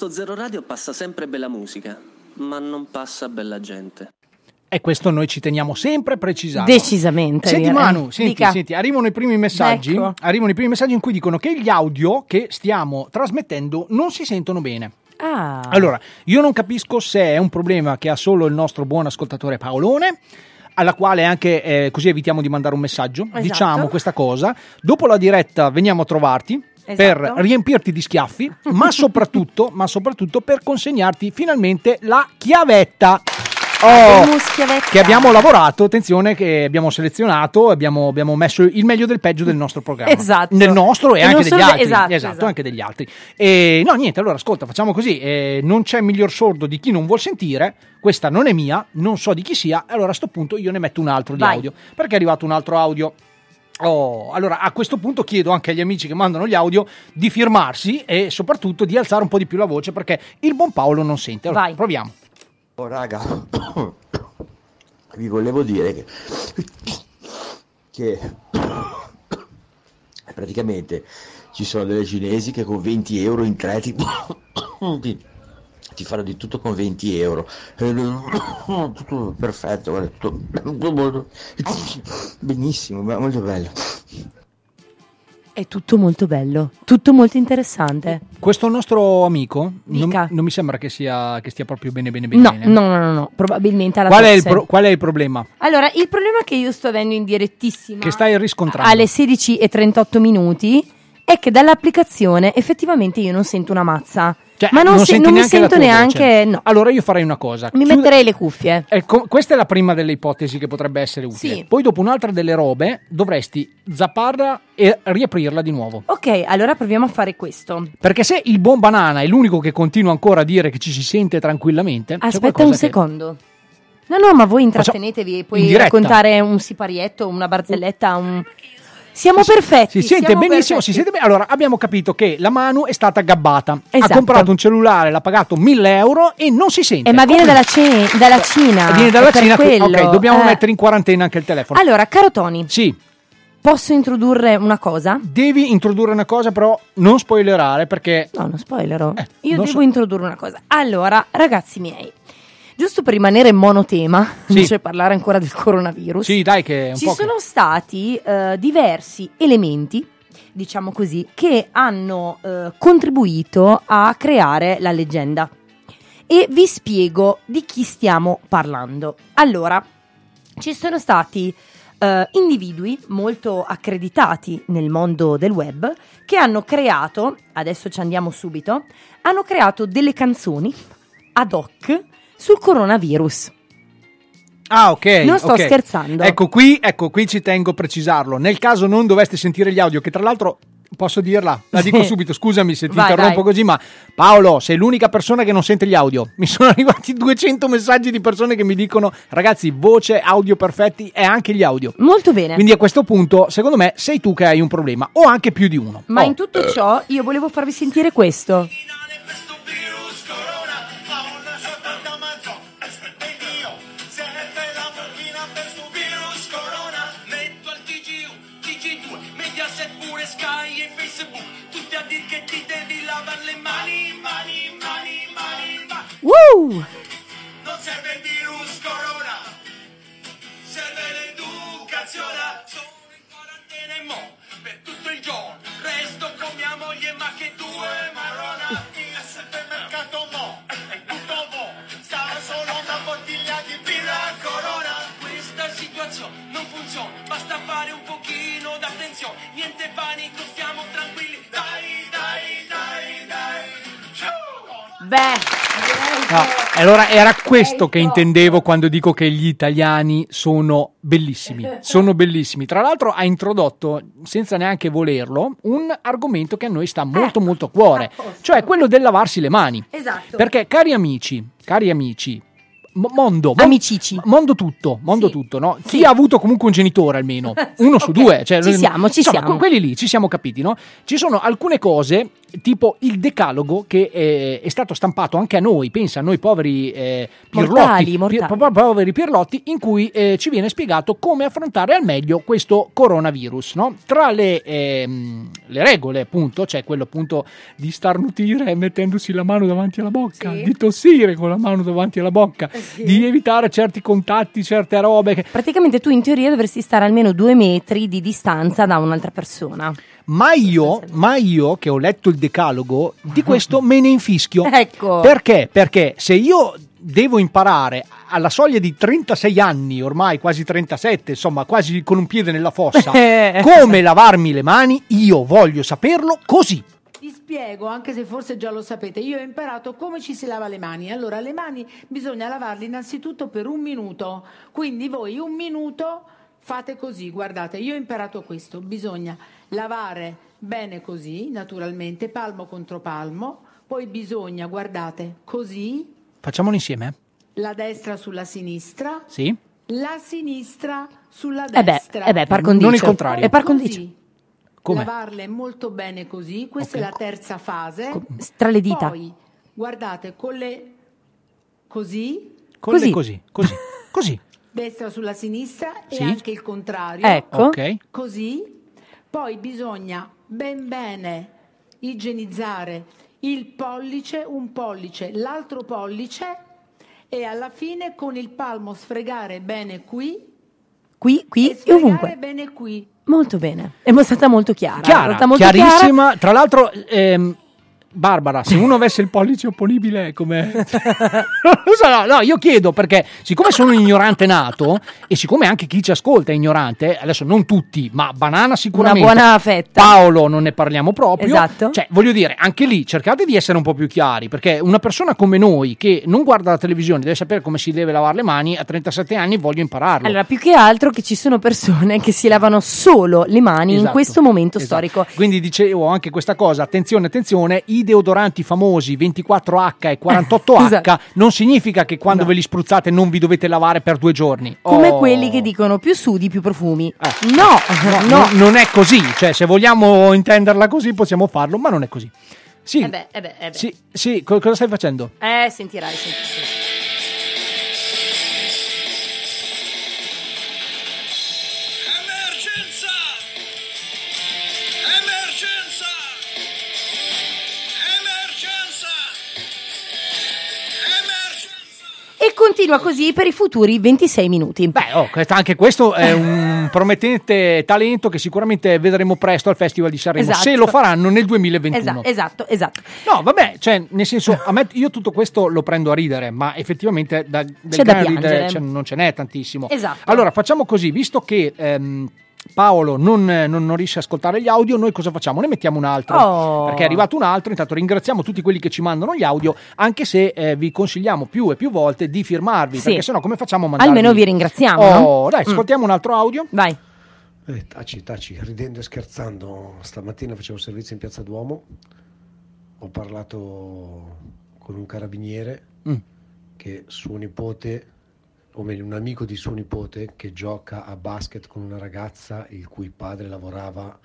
Su Posto Zero Radio passa sempre bella musica, ma non passa bella gente. E questo noi ci teniamo sempre a precisare. Decisamente. Senti direi. Manu, senti, Dica. senti, arrivano i primi messaggi. Ecco. Arrivano i primi messaggi in cui dicono che gli audio che stiamo trasmettendo non si sentono bene. Ah. Allora, io non capisco se è un problema che ha solo il nostro buon ascoltatore Paolone, alla quale anche eh, così evitiamo di mandare un messaggio. Esatto. Diciamo questa cosa. Dopo la diretta veniamo a trovarti. Per Esatto. riempirti di schiaffi, ma soprattutto, ma soprattutto per consegnarti finalmente la chiavetta. Oh, che abbiamo lavorato, attenzione, che abbiamo selezionato, abbiamo, abbiamo messo il meglio del peggio del nostro programma. Esatto. Nel nostro e, E anche degli solo- altri. esatto, esatto. anche degli altri. E, no, niente, allora ascolta, facciamo così. eh, non c'è miglior sordo di chi non vuol sentire. Questa non è mia, non so di chi sia. Allora a sto punto io ne metto un altro di Vai. audio. Perché è arrivato un altro audio. Oh, allora a questo punto chiedo anche agli amici che mandano gli audio di firmarsi e soprattutto di alzare un po' di più la voce perché il buon Paolo non sente. Allora, Vai. proviamo. Oh raga, vi volevo dire che, che praticamente ci sono delle cinesi che con 20 euro in tre ti, ti, ti fanno di tutto con 20 euro. Tutto perfetto, guarda, tutto, benissimo, molto bello. È tutto molto bello, tutto molto interessante. Questo nostro amico non, non mi sembra che, sia, che stia proprio bene bene bene. No, bene. no, no, no, no, probabilmente alla Qual, è il pro- qual è il problema? Allora, il problema che io sto avendo in direttissima Che stai riscontrando? alle 16 e 38 minuti è che dall'applicazione effettivamente io non sento una mazza. Cioè, Ma non, se- senti non mi sento neanche. No, Allora io farei una cosa. mi Chiude- metterei le cuffie. Ecco, questa è la prima delle ipotesi che potrebbe essere utile. Sì. Poi dopo un'altra delle robe dovresti zapparla e riaprirla di nuovo. Ok, allora proviamo a fare questo. Perché se il buon banana è l'unico che continua ancora a dire che ci si sente tranquillamente, Aspetta un che- secondo. No, no, ma voi intrattenetevi e puoi raccontare un siparietto, una barzelletta, un... Siamo perfetti. Si sente benissimo, perfetti. si sente bene. Allora, abbiamo capito che la Manu è stata gabbata. Ha Esatto. comprato un cellulare, l'ha pagato 1000 euro e non si sente. Eh, ma viene dalla, Ce- dalla Cina. Viene dalla Cina. quello. Ok, dobbiamo Eh. mettere in quarantena anche il telefono. Allora, caro Tony, Sì, posso introdurre una cosa? devi introdurre una cosa, però non spoilerare perché. No, non spoilerò. Eh, Io non devo so. introdurre una cosa. Allora, ragazzi miei, giusto per rimanere monotema, Sì. cioè parlare ancora del coronavirus, Sì, dai, che ci po'. che- sono stati eh, diversi elementi, diciamo così, che hanno eh, contribuito a creare la leggenda. e vi spiego di chi stiamo parlando. Allora, ci sono stati eh, individui molto accreditati nel mondo del web che hanno creato, adesso ci andiamo subito, hanno creato delle canzoni ad hoc sul coronavirus. Ah, ok. Non sto ok. scherzando. Ecco qui, ecco qui ci tengo a precisarlo. Nel caso non doveste sentire gli audio, che tra l'altro posso dirla, la dico Sì. subito, scusami se ti Vai, interrompo vai. così, ma Paolo, sei l'unica persona che non sente gli audio. Mi sono arrivati 200 messaggi di persone che mi dicono "Ragazzi, voce, audio perfetti e anche gli audio". Molto bene. Quindi a questo punto, secondo me, sei tu che hai un problema o anche più di uno. Ma Oh. in tutto ciò io volevo farvi sentire questo. Woo! Non serve il virus corona Serve l'educazione. Sono in quarantena e mo Per tutto il giorno. Resto con mia moglie ma che due marrona Il supermercato mo È tutto mo. Stava solo una bottiglia di birra corona. Questa situazione non funziona Basta fare un pochino d'attenzione. Niente panico stiamo tranquilli. Dai, dai, dai, dai. Ciao! Beh, No, allora era questo che intendevo quando dico che gli italiani sono bellissimi. Sono bellissimi. Tra l'altro ha introdotto, senza neanche volerlo, un argomento che a noi sta molto molto a cuore, cioè quello del lavarsi le mani. esatto. Perché cari amici, cari amici, mo- mondo, mon- Amicici. mondo tutto, mondo tutto, no? Chi ha avuto comunque un genitore almeno, uno su Ok, due, cioè, ci siamo, ci insomma, siamo. con quelli lì ci siamo capiti, no? Ci sono alcune cose tipo il decalogo che eh, è stato stampato anche a noi, pensa a noi poveri eh, pirlotti, Mortali, mortali. pi- po- poveri pirlotti, in cui eh, ci viene spiegato come affrontare al meglio questo coronavirus, no? Tra le, ehm, le regole, appunto, c'è quello appunto di starnutire mettendosi la mano davanti alla bocca, di tossire con la mano davanti alla bocca, di evitare certi contatti, certe robe. che- Praticamente tu in teoria dovresti stare almeno due metri di distanza da un'altra persona. Ma io, ma io che ho letto il decalogo, di questo me ne infischio. Ecco. Perché? Perché se io devo imparare alla soglia di 36 anni, ormai quasi 37, insomma, quasi con un piede nella fossa, come lavarmi le mani, io voglio saperlo così. Vi spiego, anche se forse già lo sapete, io ho imparato come ci si lava le mani. Allora, le mani bisogna lavarle innanzitutto per un minuto. Quindi voi un minuto fate così, guardate, io ho imparato questo, bisogna lavare bene così, naturalmente, palmo contro palmo, poi bisogna, guardate, così, Facciamolo insieme? la destra sulla sinistra, Sì? la sinistra sulla Eh beh, destra. eh beh, par condicio. Non il contrario. È par Così. condicio. Come? Lavarle molto bene così, questa è la terza fase. tra le dita. Poi, guardate, con le così, Con le così, così, così. destra sulla sinistra Sì. e anche il contrario. Ecco. Ok. Così. Poi bisogna ben bene igienizzare il pollice, un pollice, l'altro pollice e alla fine con il palmo sfregare bene qui Qui, qui e e sfregare ovunque. bene qui. Molto bene. È stata molto chiara. Chiara, stata molto chiarissima. Tra l'altro, ehm, Barbara, se uno avesse il pollice opponibile come... no, no, io chiedo perché siccome sono ignorante nato e siccome anche chi ci ascolta è ignorante, adesso non tutti, ma Banana sicuramente. Una buona fetta. Paolo non ne parliamo proprio. Esatto. Cioè, voglio dire, anche lì cercate di essere un po' più chiari, perché una persona come noi che non guarda la televisione, deve sapere come si deve lavare le mani, a 37 anni voglio impararlo. Allora, più che altro che ci sono persone che si lavano solo le mani in Esatto, questo momento esatto. storico. Quindi dicevo anche questa cosa, attenzione, attenzione, i deodoranti famosi 24H e 48H Esatto. non significa che quando ve li spruzzate non vi dovete lavare per due giorni. Come Oh. quelli che dicono più sudi, più profumi. Eh. No, No, no. non- è così, cioè se vogliamo intenderla così possiamo farlo, ma non è così. Sì, Eh beh, eh beh, eh beh. sì, sì, co- cosa stai facendo? Eh, sentirai, sentirai. E continua così per i futuri 26 minuti. Beh, oh, anche questo è un promettente talento che sicuramente vedremo presto al Festival di Sanremo, Esatto. se lo faranno nel 2021. Esa- esatto, esatto. No, vabbè, cioè, nel senso, me, io tutto questo lo prendo a ridere, ma effettivamente da, del C'è da ridere cioè, non ce n'è tantissimo. Esatto. Allora, facciamo così, visto che ehm, Paolo non, non- non riesce a ascoltare gli audio, noi cosa facciamo? Ne mettiamo un altro, Oh. perché è arrivato un altro, intanto ringraziamo tutti quelli che ci mandano gli audio, anche se eh, vi consigliamo più e più volte di firmarvi, Sì. perché sennò come facciamo a mandarvi? Almeno vi ringraziamo. Oh, no? dai, Mm. ascoltiamo un altro audio. Vai. Eh, taci, taci, ridendo e scherzando, stamattina facevo servizio in Piazza Duomo, ho parlato con un carabiniere Mm. che suo nipote, o meglio un amico di suo nipote, che gioca a basket con una ragazza il cui padre lavorava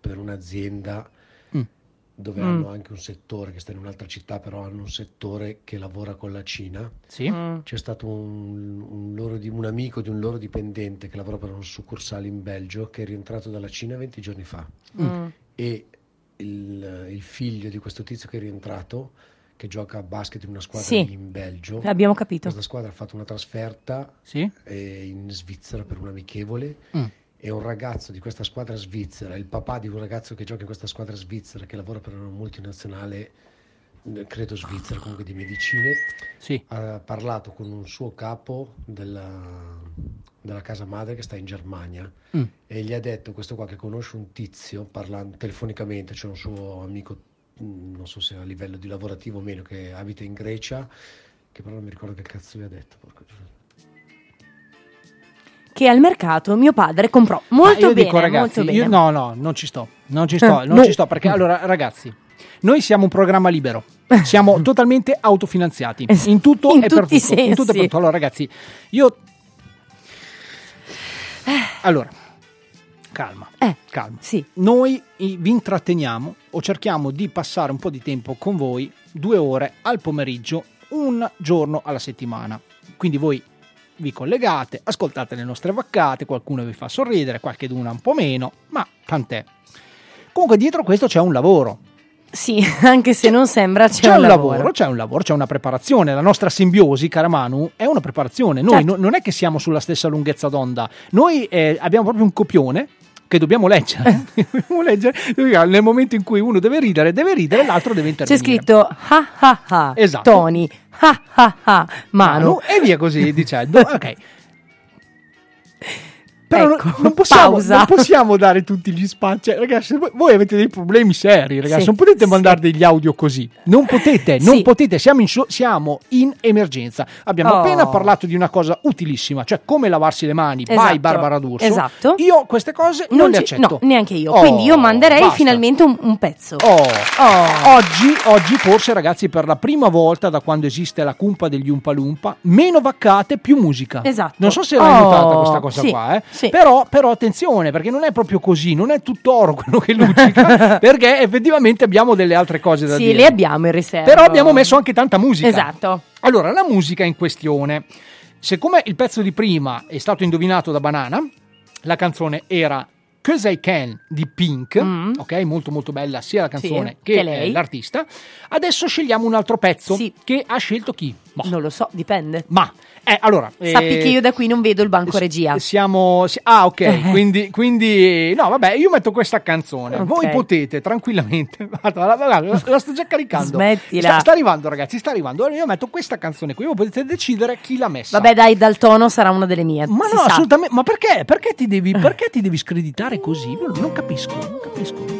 per un'azienda Mm. dove Mm. hanno anche un settore, che sta in un'altra città, però hanno un settore che lavora con la Cina. Sì. Mm. C'è stato un, un loro di- un amico di un loro dipendente che lavora per un succursale in Belgio che è rientrato dalla Cina 20 giorni fa Mm. e il, il figlio di questo tizio che è rientrato che gioca a basket in una squadra Sì. in Belgio Abbiamo capito. questa squadra ha fatto una trasferta Sì. eh, in Svizzera per un amichevole Mm. e un ragazzo di questa squadra svizzera il papà di un ragazzo che gioca in questa squadra svizzera che lavora per una multinazionale eh, credo svizzera comunque di medicine Sì. ha parlato con un suo capo della, della casa madre che sta in Germania Mm. e gli ha detto questo qua che conosce un tizio parlando telefonicamente, c'è un suo amico, non so se a livello di lavorativo o meno, che abita in Grecia, che però non mi ricordo che cazzo gli ha detto. giuria. Che al mercato mio padre comprò molto io bene, dico, ragazzi, molto bene. io- no, no, non ci sto, non ci sto, Eh, non no. ci sto, perché allora, ragazzi, noi siamo un programma libero, siamo totalmente autofinanziati, in tutto In e per tutto, in tutto e per sensi. tutto. Allora, ragazzi, io... Allora, calma, Eh, calma. Sì. Noi vi intratteniamo o cerchiamo di passare un po' di tempo con voi, due ore al pomeriggio, un giorno alla settimana. Quindi voi vi collegate, ascoltate le nostre vaccate, qualcuno vi fa sorridere, qualche d'una un po' meno, ma tant'è. Comunque dietro questo c'è un lavoro. Sì, anche se non sembra c'è, C'è, un lavoro. lavoro, c'è un lavoro, c'è una preparazione. La nostra simbiosi, cara Manu, è una preparazione. Noi Certo. no- non è che siamo sulla stessa lunghezza d'onda, noi eh, abbiamo proprio un copione che dobbiamo leggere. dobbiamo leggere. Nel momento in cui uno deve ridere, deve ridere, l'altro deve C'è intervenire. scritto ha ha ha Esatto. Tony ha ha ha Manu. Manu, e via così dicendo. Ok. Però non- Ecco, non, possiamo, non possiamo dare tutti gli spazi. Cioè, ragazzi, voi, avete dei problemi seri, ragazzi. Sì, non potete sì. mandare degli audio così. Non potete, non Sì. potete. Siamo in, siamo in emergenza. Abbiamo Oh. appena parlato di una cosa utilissima, cioè come lavarsi le mani. Esatto, Barbara D'Urso. esatto. Io queste cose non, Non le accetto. no, neanche io. Oh, Quindi io manderei basta. finalmente un, un pezzo. Oh. Oh. Oggi, oggi forse ragazzi per la prima volta da quando esiste la cumpa degli Umpa Lumpa meno vaccate più musica Esatto. non so se l'hai Oh, notata questa cosa qua eh? Sì. però, però attenzione perché non è proprio così non è tutto oro quello che luccica perché effettivamente abbiamo delle altre cose da Sì, dire le abbiamo in riserva. però abbiamo messo anche tanta musica Esatto. allora la musica in questione siccome il pezzo di prima è stato indovinato da Banana la canzone era Cause I Can di Pink, Mm. ok? Molto molto bella sia la canzone Sì, che, che lei. eh, l'artista. Adesso scegliamo un altro pezzo Sì. che ha scelto chi? Ma, Non lo so, dipende. ma eh, allora, Sappi eh, che io da qui non vedo il banco regia. siamo si- ah ok quindi, quindi no vabbè io metto questa canzone Ok. voi potete tranquillamente guarda, la, la- la- la sto già caricando Smettila. sta, sta arrivando ragazzi sta arrivando allora io metto questa canzone qui voi potete decidere chi l'ha messa Vabbè, dai, dal tono sarà una delle mie. ma no sa. assolutamente ma perché perché ti devi perché ti devi screditare così non capisco non capisco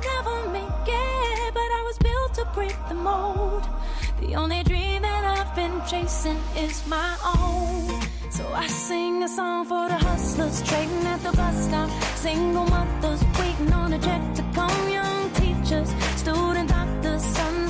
would never make it, but I was built to break the mold. The only dream that I've been chasing is my own. So I sing a song for the hustlers trading at the bus stop. Single mothers waiting on a check to come. Young teachers, student doctors, sons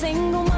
Single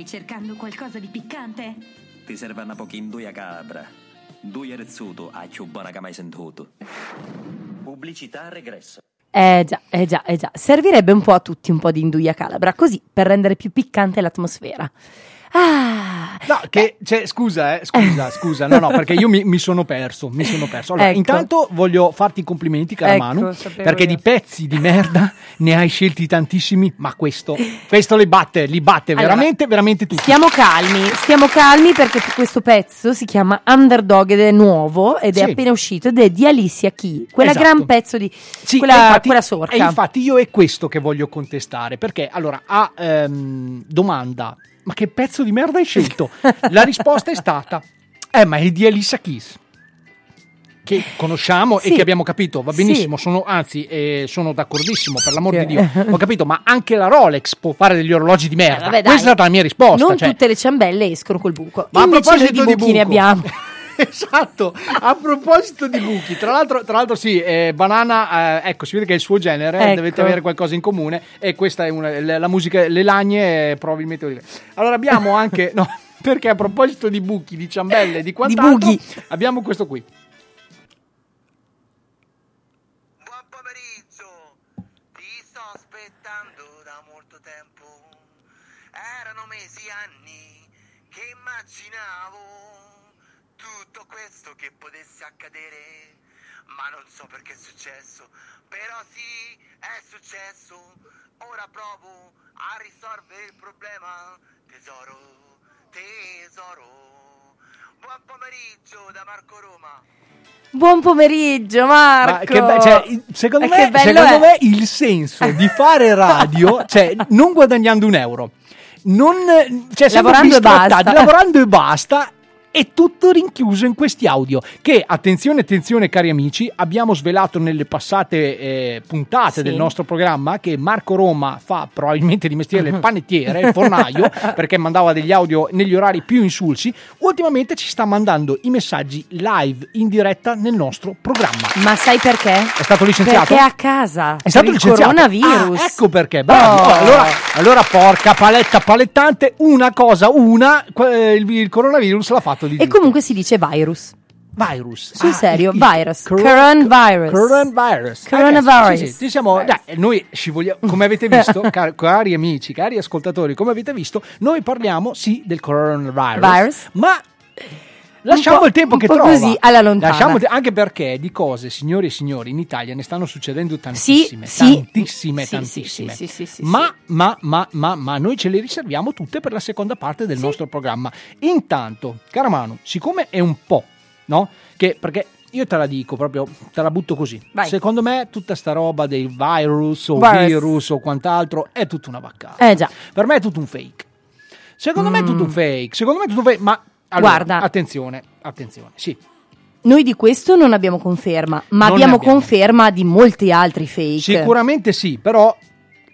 Stai cercando qualcosa di piccante? Ti serve una pochina capra. Due rezzuto, a più buona che mai sentito. Pubblicità regresso. Eh già, eh già, eh già. Servirebbe un po' a tutti un po' di induia calabra, così per rendere più piccante l'atmosfera. Ah, No, che, cioè, scusa, eh, scusa, scusa, no, no, perché io mi, mi sono perso, mi sono perso. Allora, Ecco. intanto voglio farti i complimenti, cara Ecco, Manu, perché io. di pezzi di merda ne hai scelti tantissimi, ma questo, questo li batte, li batte Allora, veramente, veramente tutti. Stiamo calmi, stiamo calmi perché questo pezzo si chiama Underdog ed è nuovo ed è Sì. appena uscito ed è di Alicia Key, quella Esatto. gran pezzo di Sì, quella, infatti, quella sorca. E infatti io è questo che voglio contestare, perché allora, a ehm, domanda, ma che pezzo di merda hai scelto? La risposta è stata, eh, ma è di Elisa Keys. Che conosciamo Sì. e che abbiamo capito, va Sì. benissimo, sono, anzi eh, sono d'accordissimo, per l'amor Sì. di Dio, ho capito, ma anche la Rolex può fare degli orologi di merda, Eh, vabbè, questa è stata la mia risposta. Non cioè. tutte le ciambelle escono col buco. Ma a Invece noi proposito di di buchi ne buco. abbiamo. Esatto, a proposito di buchi, tra l'altro, tra l'altro sì, eh, Banana, eh, ecco, si vede che è il suo genere, Ecco. dovete avere qualcosa in comune e questa è una, la, la musica, le lagne eh, probabilmente... Allora abbiamo anche, no, perché a proposito di buchi, di ciambelle, di quant'altro, bughi. abbiamo questo qui. Buon pomeriggio, ti sto aspettando da molto tempo. Erano mesi anni che immaginavo tutto questo che potesse accadere, ma non so perché è successo. Però sì, è successo. Ora provo a risolvere il problema. Tesoro, tesoro. Buon pomeriggio da Marco Roma. Buon pomeriggio, Marco. Ma che be- cioè, secondo me, che bello secondo me il senso di fare radio, cioè non guadagnando un euro, non, cioè, siamo Lavorando e basta. lavorando e basta. È tutto rinchiuso in questi audio. Che attenzione, attenzione, cari amici, abbiamo svelato nelle passate eh, puntate Sì. del nostro programma che Marco Roma fa probabilmente di mestiere il panettiere, il fornaio, perché mandava degli audio negli orari più insulsi. Ultimamente ci sta mandando i messaggi live in diretta nel nostro programma. Ma sai perché? È stato licenziato? Perché a casa. È stato licenziato. coronavirus. Ah, ecco perché. Bravo. Oh. Allora, allora, porca paletta palettante, una cosa, una, que- il, il coronavirus l'ha fatto di E comunque si dice virus. virus. Sul Ah, serio, il- il- virus. cor- Coronavirus. Coronavirus. Coronavirus. Eh, sì, sì, siamo, dai, noi ci vogliamo, come avete visto, car- cari amici, cari ascoltatori, come avete visto, noi parliamo sì del coronavirus, Virus. ma Lasciamo il tempo che po' trova. così, alla lontana. Lasciamo anche perché di cose, signori e signori, in Italia ne stanno succedendo tantissime, sì. tantissime, Sì, tantissime. sì, sì, sì, sì, ma, ma, ma, ma, ma noi ce le riserviamo tutte per la seconda parte del nostro programma. Intanto, cara Manu, siccome è un po', no? Che perché io te la dico proprio, te la butto così. Vai. Secondo me tutta sta roba dei virus o Virus. virus o quant'altro è tutta una vaccata. Eh già. Per me è tutto un fake. Secondo me è tutto un Mm. fake. Secondo me è tutto un fake. Ma allora, Guarda. attenzione, attenzione. Sì, Noi di questo non abbiamo conferma, ma Non ne abbiamo, abbiamo. conferma di molti altri fake. sicuramente sì, però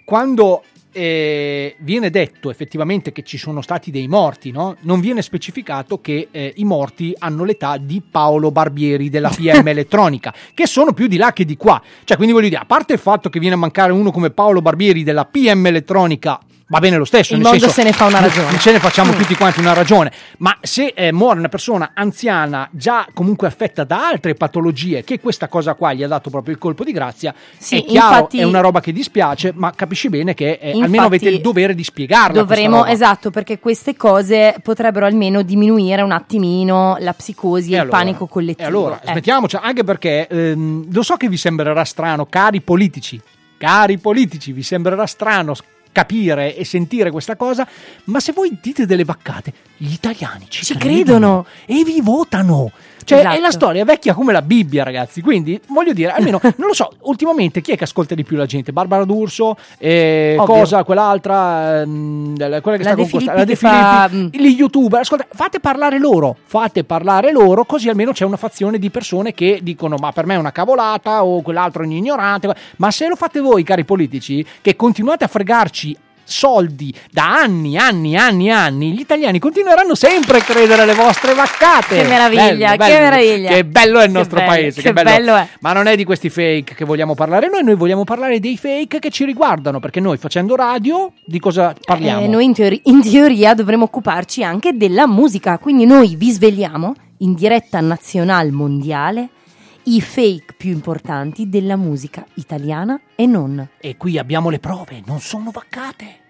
quando eh, viene detto effettivamente che ci sono stati dei morti, no? non viene specificato che eh, i morti hanno l'età di Paolo Barbieri della PM Elettronica, che sono più di là che di qua. Cioè, quindi voglio dire, a parte il fatto che viene a mancare uno come Paolo Barbieri della PM Elettronica, va bene lo stesso. Il nel mondo senso, se ne fa una ragione. Ce ne facciamo Mm. tutti quanti una ragione, ma se eh, muore una persona anziana già comunque affetta da altre patologie, che questa cosa qua gli ha dato proprio il colpo di grazia, Sì, è chiaro, infatti- è una roba che dispiace, ma capisci bene che eh, almeno avete il dovere di spiegarla. roba. esatto, perché queste cose potrebbero almeno diminuire un attimino la psicosi e, il allora? panico collettivo. E allora, Ecco. smettiamoci, anche perché ehm, lo so che vi sembrerà strano, cari politici, cari politici, vi sembrerà strano capire e sentire questa cosa, ma se voi dite delle vaccate, gli italiani ci, Ci credono. e vi votano. Cioè, Esatto. è la storia vecchia come la Bibbia, ragazzi. Quindi, voglio dire, almeno, non lo so, ultimamente chi è che ascolta di più la gente? Barbara D'Urso, eh, cosa, quell'altra, ehm, quella che La sta con Costa- la De fa, Filippi, gli youtuber. Ascolta, fate parlare loro, fate parlare loro, così almeno c'è una fazione di persone che dicono: Ma per me è una cavolata, o quell'altro è un ignorante. Ma se lo fate voi, cari politici, che continuate a fregarci soldi da anni, anni, anni, anni, gli italiani continueranno sempre a credere alle vostre vaccate. Che meraviglia, Bello, che bello. meraviglia. Che bello è il Che nostro bello, paese. che bello è. Ma non è di questi fake che vogliamo parlare noi, noi vogliamo parlare dei fake che ci riguardano, perché noi facendo radio di cosa parliamo? Eh, noi in, teori- in teoria dovremmo occuparci anche della musica, quindi noi vi svegliamo in diretta nazionale mondiale i fake più importanti della musica italiana e non. E qui abbiamo le prove, non sono vaccate.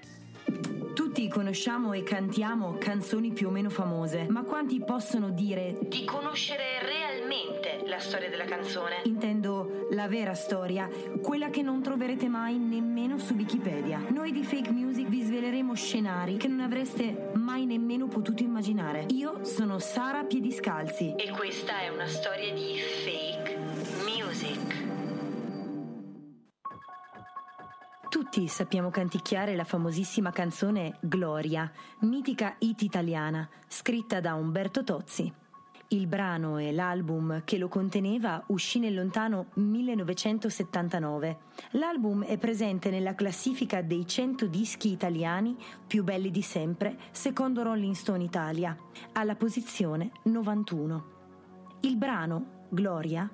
Tutti conosciamo e cantiamo canzoni più o meno famose, ma quanti possono dire di conoscere realmente la storia della canzone? Intendo la vera storia, quella che non troverete mai nemmeno su Wikipedia. Noi di Fake Music vi sveleremo scenari che non avreste mai nemmeno potuto immaginare. Io sono Sara Piediscalzi e questa è una storia di Fake Music. Tutti sappiamo canticchiare la famosissima canzone Gloria, mitica hit italiana, scritta da Umberto Tozzi. Il brano e l'album che lo conteneva uscì nel lontano 1979. L'album è presente nella classifica dei 100 dischi italiani più belli di sempre, secondo Rolling Stone Italia, alla posizione 91. Il brano, Gloria,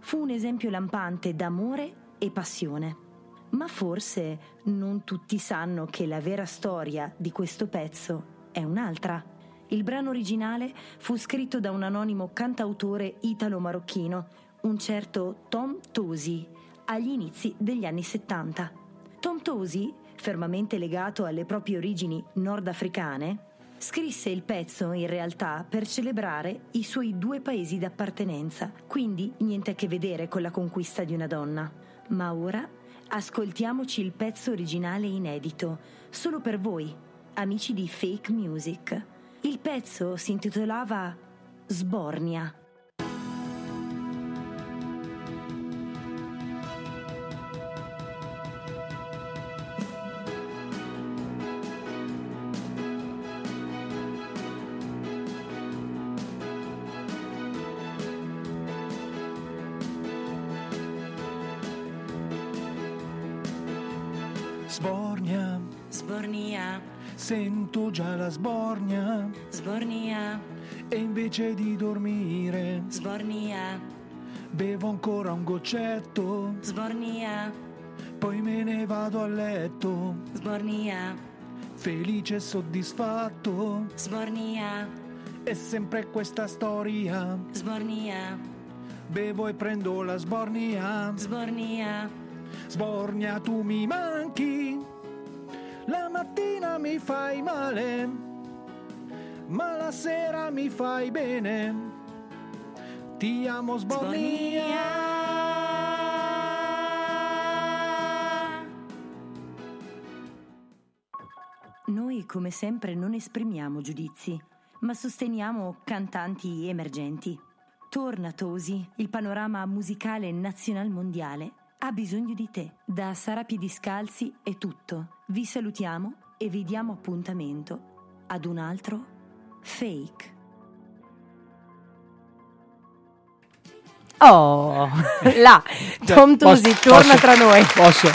fu un esempio lampante d'amore e passione. Ma forse non tutti sanno che la vera storia di questo pezzo è un'altra. Il brano originale fu scritto da un anonimo cantautore italo-marocchino, un certo Tom Tosi, agli inizi degli anni 70. Tom Tosi, fermamente legato alle proprie origini nordafricane, scrisse il pezzo in realtà per celebrare i suoi due paesi d'appartenenza, quindi niente a che vedere con la conquista di una donna. Ma ora ascoltiamoci il pezzo originale inedito, solo per voi, amici di Fake Music. Il pezzo si intitolava Sbornia. Sento già la sbornia. sbornia, E invece di dormire, sbornia, bevo ancora un goccetto. sbornia, Poi me ne vado a letto, sbornia, felice e soddisfatto. sbornia, È sempre questa storia. sbornia, Bevo e prendo la sbornia. sbornia, Sbornia, tu mi manchi. La mattina mi fai male. ma la sera mi fai bene. Ti amo Sbornia. Noi, come sempre, non esprimiamo giudizi, ma sosteniamo cantanti emergenti. Torna Tosi, il panorama musicale nazional mondiale ha bisogno di te. Da Sara Piediscalzi è tutto. Vi salutiamo e vi diamo appuntamento ad un altro fake. Oh, là, Tom Cioè, Posso- Tosi torna posso- tra noi. Posso?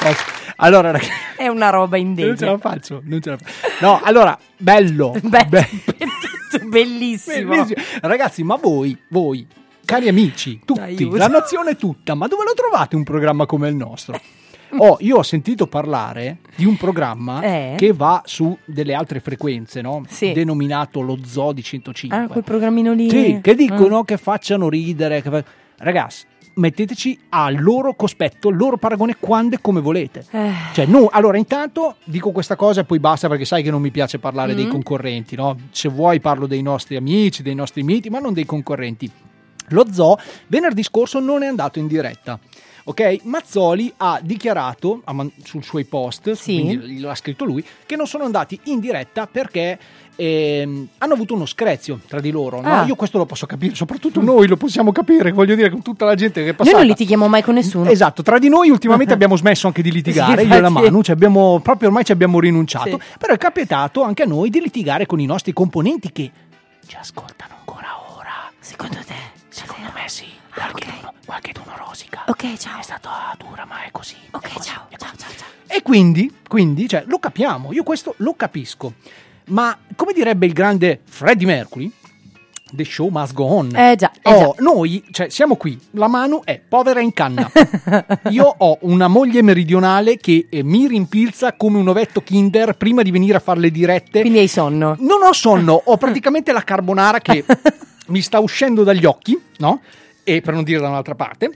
Posso? Allora, ragazzi, È una roba non ce la indegna. faccio, non ce la faccio. No, allora, bello. Beh, be- bellissimo. bellissimo. Ragazzi, ma voi, voi, cari amici, tutti, Aiuto. la nazione tutta, ma dove lo trovate un programma come il nostro? Oh, io ho sentito parlare di un programma Eh? che va su delle altre frequenze, no? Sì. Denominato lo Zoo di 105. Ah, quel programmino lì. Sì, che dicono Ah. che facciano ridere. che fa- Ragazzi, metteteci al loro cospetto, il loro paragone quando e come volete. Eh. Cioè, no, allora intanto dico questa cosa e poi basta perché sai che non mi piace parlare dei Mm. concorrenti, no? Se vuoi parlo dei nostri amici, dei nostri miti, ma non dei concorrenti. Lo zoo venerdì scorso non è andato in diretta. Ok, Mazzoli ha dichiarato ha sul suoi post, quindi l'ha scritto lui, che non sono andati in diretta perché ehm, hanno avuto uno screzio tra di loro. no? Ah. Io questo lo posso capire, soprattutto noi lo possiamo capire, voglio dire, con tutta la gente che è Noi passata. non litighiamo mai con nessuno. Esatto, tra di noi ultimamente abbiamo smesso anche di litigare, Sì, io e la infatti. Manu, ci abbiamo, proprio ormai ci abbiamo rinunciato, Sì. però è capitato anche a noi di litigare con i nostri componenti che ci ascoltano ancora ora. Secondo te? Secondo me sì, qualche, d'uno, qualche d'uno rosica. Ok, ciao. È stata dura, ma è così. Ok, è così, ciao, è ciao, così. ciao, ciao. E quindi, quindi, cioè, lo capiamo, io questo lo capisco. Ma come direbbe il grande Freddie Mercury, the show must go on. Eh già, eh Oh, noi, cioè, siamo qui, la Manu è povera in canna. Io ho una moglie meridionale che eh, mi rimpilza come un ovetto Kinder prima di venire a fare le dirette. Quindi hai sonno. Non ho sonno, ho praticamente la carbonara che mi sta uscendo dagli occhi, no? E per non dire da un'altra parte.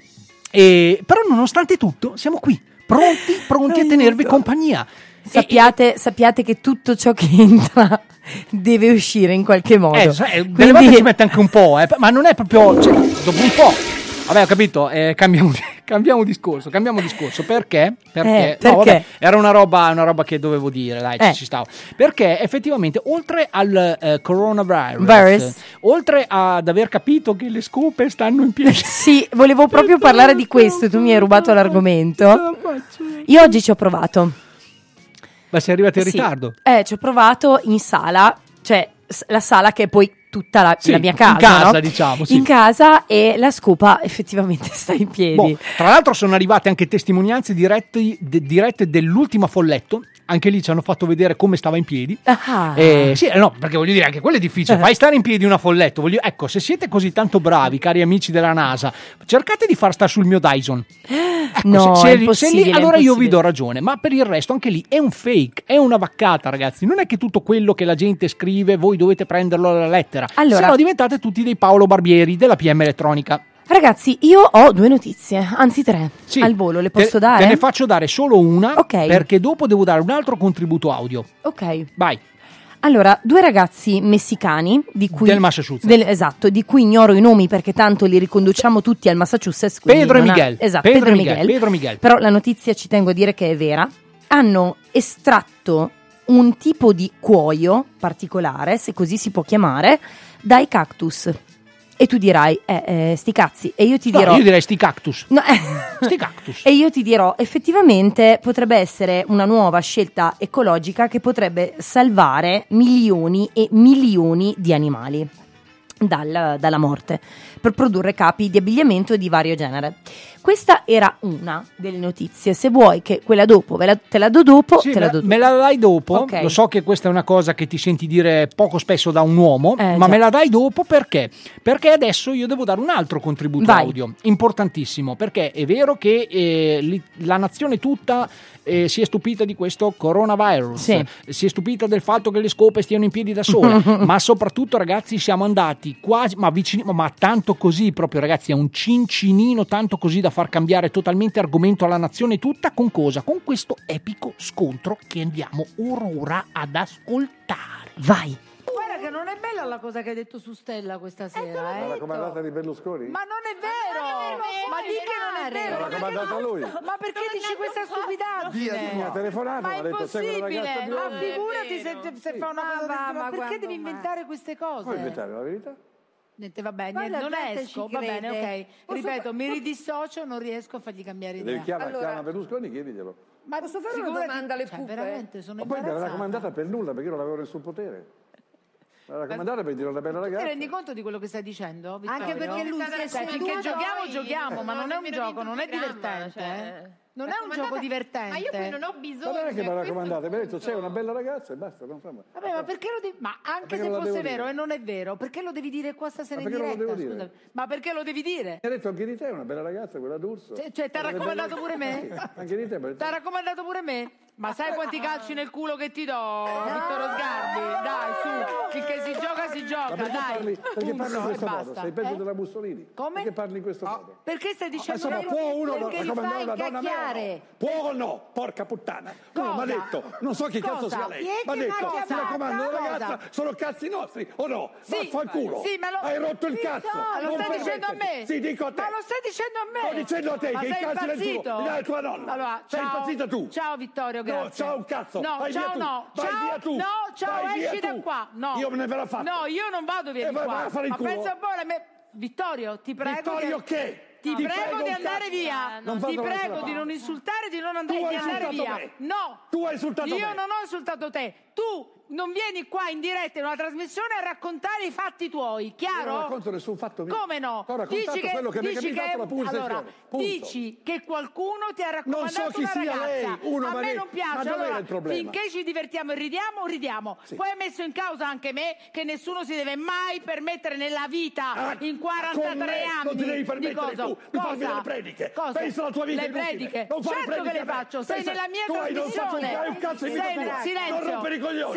E, però nonostante tutto, siamo qui, pronti, pronti a tenervi compagnia. Sappiate, sappiate che tutto ciò che entra deve uscire in qualche modo. Eh, delle Quindi- volte ci mette anche un po', eh, ma non è proprio. cioè, dopo un po'. Vabbè, ho capito, eh, cambiamo, cambiamo discorso, cambiamo discorso. Perché? Perché? Eh, No, perché? vabbè, era una roba, una roba che dovevo dire, dai, ci, Eh. ci stavo. Perché effettivamente, oltre al eh, coronavirus, Virus. oltre ad aver capito che le scope stanno in piedi, Sì, volevo proprio parlare di questo, tu mi hai rubato l'argomento. Io oggi ci ho provato. ma sei arrivato in Sì. ritardo. Eh, ci ho provato in sala, cioè la sala che poi tutta la, Sì, la mia in casa, casa, no? diciamo, sì. In casa e la scopa effettivamente sta in piedi. Boh, tra l'altro sono arrivate anche testimonianze diretti- de- dirette dell'ultima folletto. Anche lì ci hanno fatto vedere come stava in piedi. Ah. Eh, sì, eh, no, perché voglio dire, anche quello è difficile. Fai stare in piedi una folletto. voglio- ecco, se siete così tanto bravi, cari amici della NASA, cercate di far stare sul mio Dyson. Ecco, No, se, è se- se lì, allora io vi do ragione, ma per il resto anche lì è un fake, è una vaccata, ragazzi. Non è che tutto quello che la gente scrive voi dovete prenderlo alla lettera. Allora- Se no diventate tutti dei Paolo Barbieri della PM Elettronica. Ragazzi, io ho due notizie, anzi tre. Sì. Al volo, le Te- posso dare? Te ne faccio dare solo una Ok. perché dopo devo dare un altro contributo audio. Ok. Vai. Allora, due ragazzi messicani di cui Del Massachusetts. del- esatto, di cui ignoro i nomi perché tanto li riconduciamo tutti al Massachusetts. quindi Pedro e non ha- Miguel. esatto, Pedro Pedro, Miguel, Miguel. Pedro Miguel. Però la notizia ci tengo a dire che è vera. Hanno estratto un tipo di cuoio particolare, se così si può chiamare, dai cactus. E tu dirai, eh, eh, sti cazzi. E io ti No, dirò... io direi sti cactus. No, Sti cactus. e io ti dirò, effettivamente potrebbe essere una nuova scelta ecologica che potrebbe salvare milioni e milioni di animali dal- dalla morte per produrre capi di abbigliamento di vario genere. Questa era una delle notizie. Se vuoi che quella dopo la- te la do dopo, Sì, te la me, do dopo. me la dai dopo. Ok. Lo so che questa è una cosa che ti senti dire poco spesso da un uomo, Eh, ma già. me la dai dopo perché? Perché adesso io devo dare un altro contributo Vai. audio importantissimo. Perché è vero che eh, li- la nazione tutta eh, si è stupita di questo coronavirus, Sì. si è stupita del fatto che le scope stiano in piedi da sole, ma soprattutto, ragazzi, siamo andati quasi, ma vicini, ma tanto così, proprio, ragazzi, è un cincinino tanto così da far cambiare totalmente argomento alla nazione tutta con cosa? Con questo epico scontro che andiamo orora ad ascoltare. Vai! Guarda che non è bella la cosa che hai detto su Stella questa sera, eh? La comandata di Berlusconi? Ma non è vero! Ma di che non è vero! La comandata lui! Ma perché dici questa stupidaggine? Dia di mia telefonata, ma è detto sempre Ma figurati se, se fa una cosa ma perché devi inventare queste cose? Puoi inventare la verità? Niente, va bene, Guarda, non esco, va bene, ok. Posso Ripeto, fa... mi ridissocio, non riesco a fargli cambiare idea. Devi allora... Chiama Berlusconi, chiediglielo. Ma posso fare una domanda alle cioè, pupe? Veramente, sono Ma poi mi era comandata per nulla, perché io non avevo nessun potere. Mi La raccomandata per dire una bella ragazza. Ti rendi conto di quello che stai dicendo? Vittorio? Anche perché lui si è seduto. Finché giochiamo, giochiamo, ma non è un gioco, non è divertente. Eh? Cioè... Non è un gioco divertente. Ma io poi non ho bisogno. Non è che cioè, mi raccomandate, mi ha detto c'è una bella ragazza e basta. Non famo. Vabbè, ma perché lo devi. Ma anche se fosse vero dire? e non è vero, perché lo devi dire qua stasera in diretta? Scusa. Ma perché lo devi dire? Mi ha detto anche di te è una bella ragazza, quella d'Urso. Cioè, cioè ti ha raccomandato pure me? anche di te. Ti ha raccomandato pure me? Ma sai quanti calci nel culo che ti do, eh, Vittorio eh, Sgarbi? Eh, dai, su, finché si gioca, si gioca, perché dai. Parli, perché parli in questo modo? Sei peggio eh? della Mussolini. Come? Perché parli in questo oh. modo? Perché stai ah, dicendo... Ma insomma, può uno raccomandare una donna? Può o no? Porca puttana. Uno mi ha detto, non so chi cosa? cazzo sia lei, mi ha detto, mi raccomando, ragazza, sono cazzi nostri, o no? Sì, vaffanculo. Sì, ma lo... Hai rotto il cazzo. No, lo stai dicendo a me. Sì, dico a te. Ma lo stai dicendo a me. Sto dicendo a te che i calci nel culo li dà tua nonna. Sei impazzita tu. Ciao, Vittorio. Mario, grazie. No, ciao un cazzo. No, vai ciao no. Vai ciao, via tu. No, ciao, vai esci da qua. No. Io me ne verrà fatta. No, io non vado via e di vai, qua. Vai a fare il Ma culo. pensa un po' la me... Vittorio, ti prego. Vittorio che... che? ti ah, no, prego ti di andare cazzo. via. No, ti prego di non insultare, di non andare, tu di andare via. Me. No, tu hai insultato io me. non ho insultato te. Tu non vieni qua in diretta in una trasmissione a raccontare i fatti tuoi, chiaro? Io non racconto nessun fatto mio. Come no? Ho raccontato dici quello che, che mi è capitato che, allora, Dici che qualcuno ti ha raccontato non so chi sia ragazza. Lei, uno, a me lei, non piace. allora, finché ci divertiamo e ridiamo, ridiamo. Sì. Poi hai messo in causa anche me che nessuno si deve mai permettere nella vita ah, in 43 anni. Non ti devi permettere di cosa? tu, mi cosa? delle prediche. Cosa? Pensa alla tua vita le prediche. Non certo che le faccio, sei nella mia trasmissione. Sei nella silenzio. Non rompere i coglioni.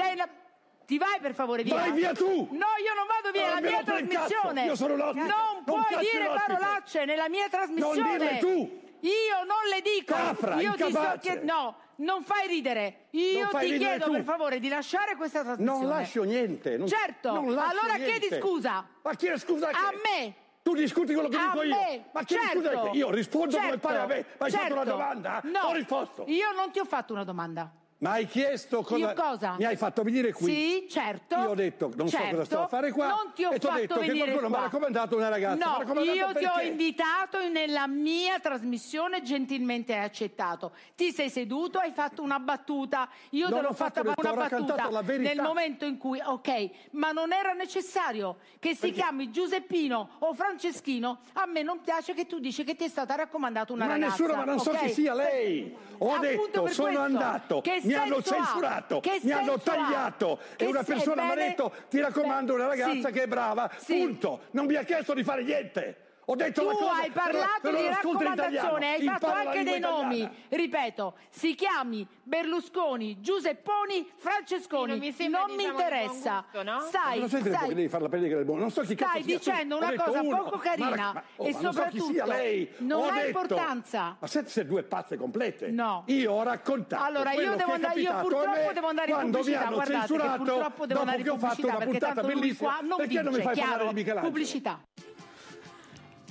Ti vai per favore via? Vai via tu! No, io non vado via, è la mia trasmissione! Io sono l'ospite! Non, non puoi dire parolacce nella mia trasmissione! Non dirle tu! Io non le dico! Capra, io ti sto chiedendo... No, non fai ridere! Io fai ti ridere chiedo tu. per favore di lasciare questa trasmissione! Non lascio niente! Non, certo! Non lascio allora niente. chiedi scusa! Ma chiedi scusa a che? A me! Tu discuti quello che a dico me. io. Ma che certo. discuti? Io rispondo certo. come pare certo. a me. Ma hai certo. fatto una certo. domanda? No. Ho risposto. Io non ti ho fatto una domanda. Ma hai chiesto cosa? Io cosa? Mi hai fatto venire qui. Sì, certo. Io ho detto non certo. so cosa certo. sto a fare qua. Non ti ho e ti ho detto che qualcuno mi ha raccomandato una ragazza. No, io perché? ti ho invitato nella mia trasmissione, gentilmente hai accettato. Ti sei seduto, hai fatto una battuta. Io non te l'ho fatta detto, una battuta nel momento in cui, ok, ma non era necessario che si perché? chiami Giuseppino o Franceschino. A me non piace che tu dici che ti è stata raccomandata una ma ragazza. Ma nessuno, ma non okay? so chi sia lei. Ho Appunto detto, sono questo, andato. Che mi mi hanno censurato, ha? mi hanno tagliato ha? e una persona mi ha detto ti raccomando una ragazza sì. che è brava, sì. punto, non mi ha chiesto di fare niente. Ho detto tu cosa, hai parlato però, però di raccomandazione, hai fatto anche dei nomi. Ripeto, si chiami Berlusconi, Giusepponi, Francesconi. Non mi, sembra, non diciamo, mi interessa. Gusto, no? Stai, non stai, devi farla perdere che buono. Non so chi stai dicendo sia. una cosa uno, poco carina ma, oh, e soprattutto so lei. non ha detto, importanza. Ma siete, siete due pazze complete. No. Io ho raccontato. Allora io devo andare, io purtroppo devo andare in pubblicità. Guardate, purtroppo devo andare in pubblicità perché tanto lui qua non vince, chiaro, pubblicità.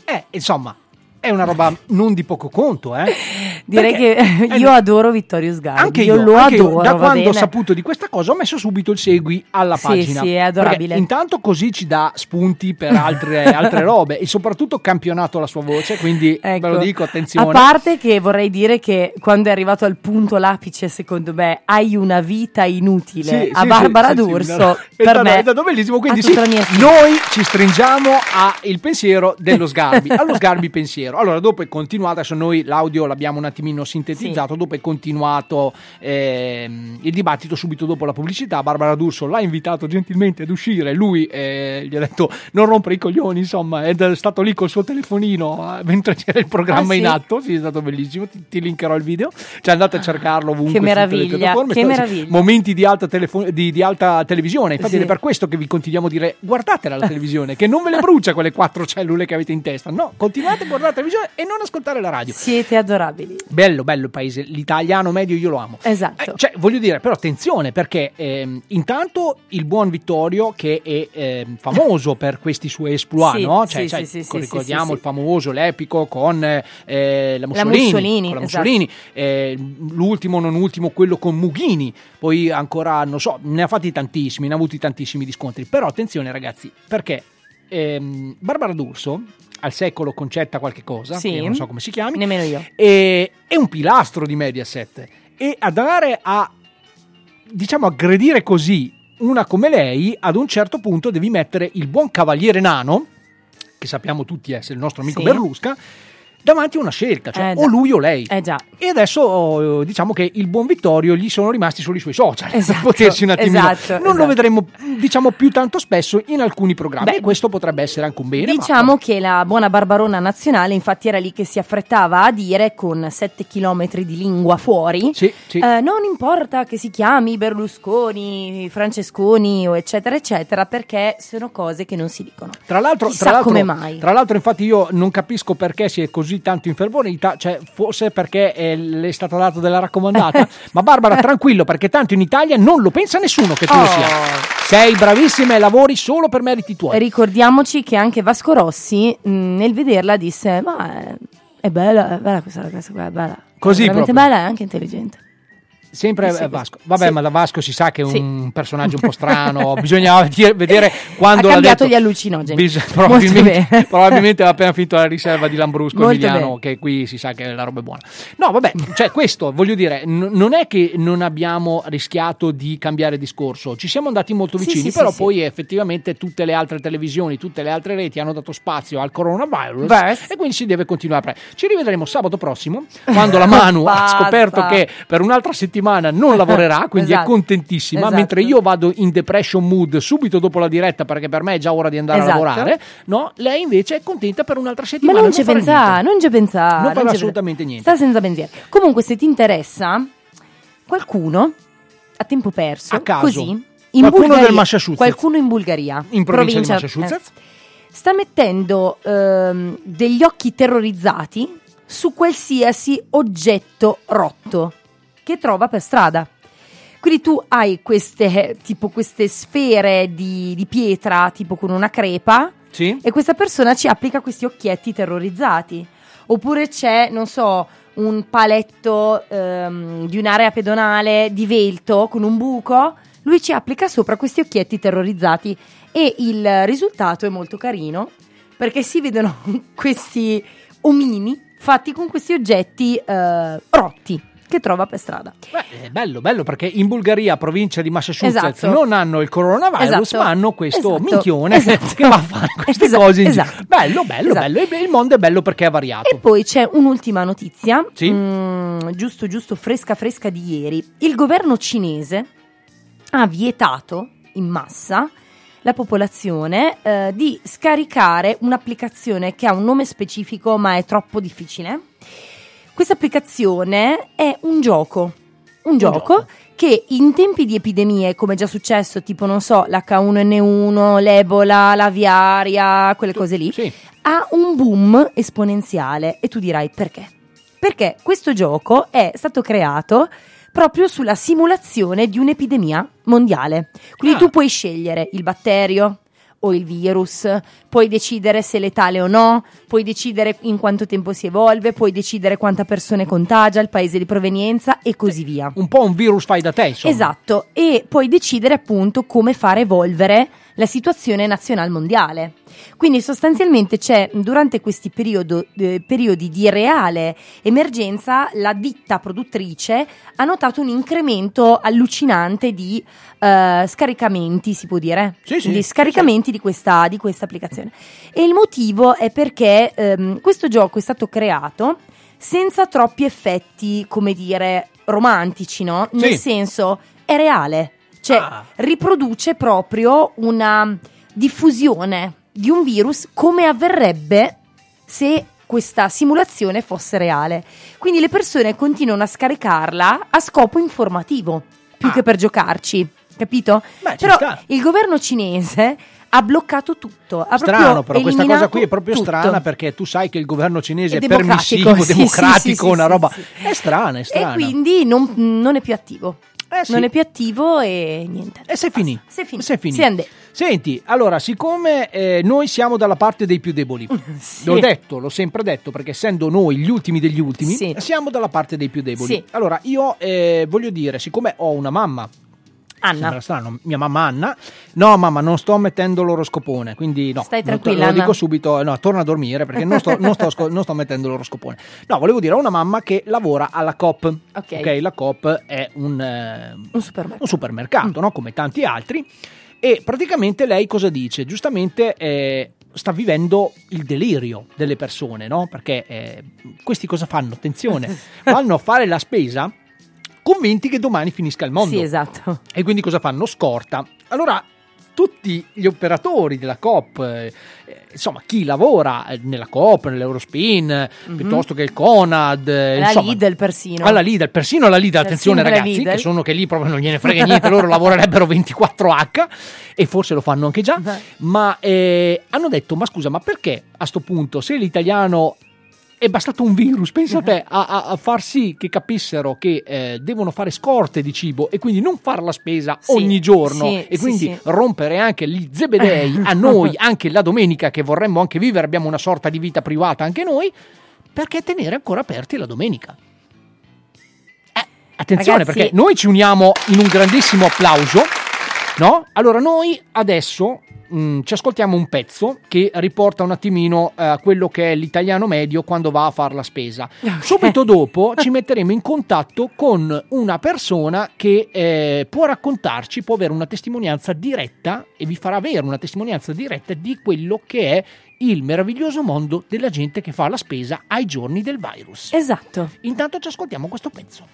Eh, insomma, è una roba non di poco conto, eh? Direi Perché, che eh, io adoro Vittorio Sgarbi. Anche io, io lo anche adoro. Io. Da quando ho saputo di questa cosa ho messo subito il segui alla sì, pagina. Sì, è adorabile. Perché intanto così ci dà spunti per altre, altre robe e soprattutto campionato la sua voce, quindi ecco. ve lo ecco, dico, attenzione. A parte che vorrei dire che quando è arrivato al punto l'apice, secondo me, hai una vita inutile sì, a sì, Barbara D'Urso. per me è stato bellissimo, quindi sì, noi ci stringiamo al pensiero dello Sgarbi, allo Sgarbi pensiero. Allora dopo continuate, adesso noi l'audio l'abbiamo un attimo attimino sintetizzato sì. dopo è continuato eh, il dibattito subito dopo la pubblicità Barbara D'Urso l'ha invitato gentilmente ad uscire lui eh, gli ha detto non rompere i coglioni insomma ed è stato lì col suo telefonino mentre c'era il programma ah, sì? in atto sì è stato bellissimo ti, ti, linkerò il video cioè andate a ah, cercarlo ovunque che meraviglia, che meraviglia. momenti di alta, telefo- di, di alta televisione infatti sì. è per questo che vi continuiamo a dire guardatela la televisione che non ve le brucia quelle quattro cellule che avete in testa no continuate a guardare la televisione e non ascoltare la radio siete adorabili Bello, bello il paese, l'italiano medio io lo amo. Esatto. Eh, cioè, voglio dire, però attenzione perché ehm, intanto il buon Vittorio che è ehm, famoso per questi suoi exploit, Sì, no? Cioè, sì, sai, sì, ricordiamo il famoso, l'epico con eh, la Mussolini, Mussolini, con la esatto. Mussolini eh, l'ultimo, non ultimo, quello con Mughini, poi ancora, non so, ne ha fatti tantissimi, ne ha avuti tantissimi di scontri, però attenzione ragazzi, perché ehm, Barbara D'Urso al secolo concetta qualche cosa, Sì. non so come si chiami, Nemmeno io. e- è un pilastro di Mediaset e ad andare a diciamo aggredire così una come lei ad un certo punto devi mettere il buon cavaliere nano che sappiamo tutti essere il nostro amico Sì. Berlusca davanti a una scelta cioè Eh, o lui o lei Eh e adesso eh, diciamo che il buon Vittorio gli sono rimasti solo i suoi social per Esatto, potersi un attimino esatto, non lo esatto. vedremo diciamo più tanto spesso in alcuni programmi Beh, e questo potrebbe essere anche un bene ma- Diciamo che la buona Barbarona nazionale, infatti, era lì che si affrettava a dire con 7 km di lingua fuori: sì. eh, Non importa che si chiami Berlusconi, Francesconi o eccetera, eccetera, perché sono cose che non si dicono. Tra l'altro, Chissà tra l'altro- come mai. Tra l'altro, infatti, io non capisco perché si è così tanto infervorita, cioè forse perché eh, le è stata data della raccomandata. Ma Barbara, tranquillo, perché tanto in Italia non lo pensa nessuno che tu lo Oh. sia. Sei bravissima e lavori solo per meriti tuoi. Ricordiamoci che anche Vasco Rossi, mh, nel vederla, disse: Ma è, è bella, è bella questa ragazza qua, è bella. Così è veramente proprio. bella e anche intelligente. Sempre Sì, eh, Vasco. Vabbè, sì. ma da Vasco si sa che è Sì. un personaggio un po' strano. Bisognava dire- vedere quando ha cambiato gli allucinogeni. Bis- probabilmente, probabilmente aveva appena finito la riserva di Lambrusco Molto Emiliano, bene. che qui si sa che la roba è buona. No, vabbè, cioè questo voglio dire, n- non è che non abbiamo rischiato di cambiare discorso, ci siamo andati molto Sì, vicini, sì, però sì, poi effettivamente tutte le altre televisioni, tutte le altre reti hanno dato spazio al coronavirus Verse. e quindi si deve continuare. Ci rivedremo sabato prossimo, quando la Manu ha scoperto che per un'altra settimana non lavorerà, quindi è Esatto. contentissima, Esatto. mentre io vado in depression mood subito dopo la diretta perché per me è già ora di andare Esatto. a lavorare, no? Lei invece è contenta per un'altra Ma settimana. non ci pensa, non ci pensa. Non farà ci assolutamente pensa. niente. Sta senza pensiero. Comunque, se ti interessa, qualcuno a tempo perso, A caso. così, in Qualcuno Bulgaria, del Massachusetts. qualcuno in Bulgaria, In provincia di Massachusetts. eh, sta mettendo ehm, degli occhi terrorizzati su qualsiasi oggetto rotto che trova per strada. Quindi tu hai queste, tipo queste sfere di, di pietra, tipo con una crepa, Sì? e questa persona ci applica questi occhietti terrorizzati. Oppure c'è, non so, un paletto ehm, di un'area pedonale divelto con un buco, lui ci applica sopra questi occhietti terrorizzati e il risultato è molto carino perché si vedono questi omini fatti con questi oggetti eh, rotti che trova per strada. Beh, è bello, bello perché in Bulgaria, provincia di Massachusetts, Esatto. non hanno il coronavirus, Esatto. ma hanno questo Esatto. minchione Esatto. che va a fare queste Esatto. cose in. Esatto. Bello, bello, Esatto. bello. Il mondo è bello perché è variato. E poi c'è un'ultima notizia, Sì? mm, giusto, giusto, fresca, fresca di ieri. Il governo cinese ha vietato in massa la popolazione eh, di scaricare un'applicazione che ha un nome specifico ma è troppo difficile. Questa applicazione è un gioco, un gioco che in tempi di epidemie, come è già successo, tipo non so, l'H1N1, l'Ebola, l'aviaria, quelle cose lì, ha un boom esponenziale e tu dirai perché? Perché questo gioco è stato creato proprio sulla simulazione di un'epidemia mondiale. Quindi Ah. tu puoi scegliere il batterio o il virus, puoi decidere se è letale o no, puoi decidere in quanto tempo si evolve, puoi decidere quanta persone contagia, il paese di provenienza e così via. Un po' un virus fai da te, insomma. Esatto, e puoi decidere appunto come fare evolvere la situazione nazionale mondiale. Quindi sostanzialmente c'è durante questi periodo- eh, periodi di reale emergenza la ditta produttrice ha notato un incremento allucinante di eh, scaricamenti, si può dire, Sì, sì, di sì, scaricamenti Di, questa, di questa applicazione. E il motivo è perché ehm, questo gioco è stato creato senza troppi effetti, come dire, romantici, no? Nel Sì. senso, è reale. Cioè, Ah. riproduce proprio una diffusione di un virus come avverrebbe se questa simulazione fosse reale. Quindi le persone continuano a scaricarla a scopo informativo, più che per giocarci, capito? Beh, Però sta. il governo cinese ha bloccato tutto. Ha Strano, però questa cosa qui è proprio tutto. strana perché tu sai che il governo cinese È è, democratico, permissivo, sì, sì, democratico, sì, una sì, roba. sì. È strana, è strana. E quindi non, non è più attivo. Eh, sì. Non è più attivo e niente. E sei finito. Sei finito. Sei finito. Sei andè. Senti, allora, siccome eh, noi siamo dalla parte dei più deboli, l'ho detto, l'ho sempre detto, perché essendo noi gli ultimi degli ultimi, Sì. siamo dalla parte dei più deboli. Sì. Allora, io eh, voglio dire, siccome ho una mamma, Anna. sembra strano, mia mamma Anna, no mamma, non sto mettendo l'oroscopone, quindi no, Stai tranquilla, lo dico subito, no, torna a dormire perché non sto, non sto non sto mettendo l'oroscopone. No, volevo dire, ho una mamma che lavora alla Coop, Ok. la Coop è un... eh, Un supermercato. un supermercato, no? come tanti altri. E praticamente lei cosa dice? Giustamente eh, sta vivendo il delirio delle persone, no? Perché eh, questi cosa fanno? Attenzione, vanno a fare la spesa convinti che domani finisca il mondo. Sì, esatto. E quindi cosa fanno? Scorta. Allora, tutti gli operatori della Coop, eh, insomma, chi lavora eh, nella Coop, nell'Eurospin, eh, piuttosto che il Conad, eh, La insomma, Lidl persino. alla Lidl, persino alla Lidl, attenzione ragazzi, Lidl. che sono che lì proprio non gliene frega niente, loro lavorerebbero 24H e forse lo fanno anche già, ma eh, hanno detto, ma scusa, ma perché a sto punto, se l'italiano è bastato un virus, pensa a te, a, a- a far sì che capissero che eh, devono fare scorte di cibo e quindi non fare la spesa Sì, ogni giorno sì, e quindi sì. rompere anche gli zebedei a noi, anche la domenica che vorremmo anche vivere, abbiamo una sorta di vita privata anche noi, perché tenere ancora aperti la domenica? Eh, Attenzione Ragazzi- perché noi ci uniamo in un grandissimo applauso, no? Allora noi adesso mh, ci ascoltiamo un pezzo che riporta un attimino eh, quello che è l'italiano medio quando va a fare la spesa. Subito dopo ci metteremo in contatto con una persona che eh, può raccontarci, può avere una testimonianza diretta e vi farà avere una testimonianza diretta di quello che è il meraviglioso mondo della gente che fa la spesa ai giorni del virus. Esatto. Intanto ci ascoltiamo questo pezzo.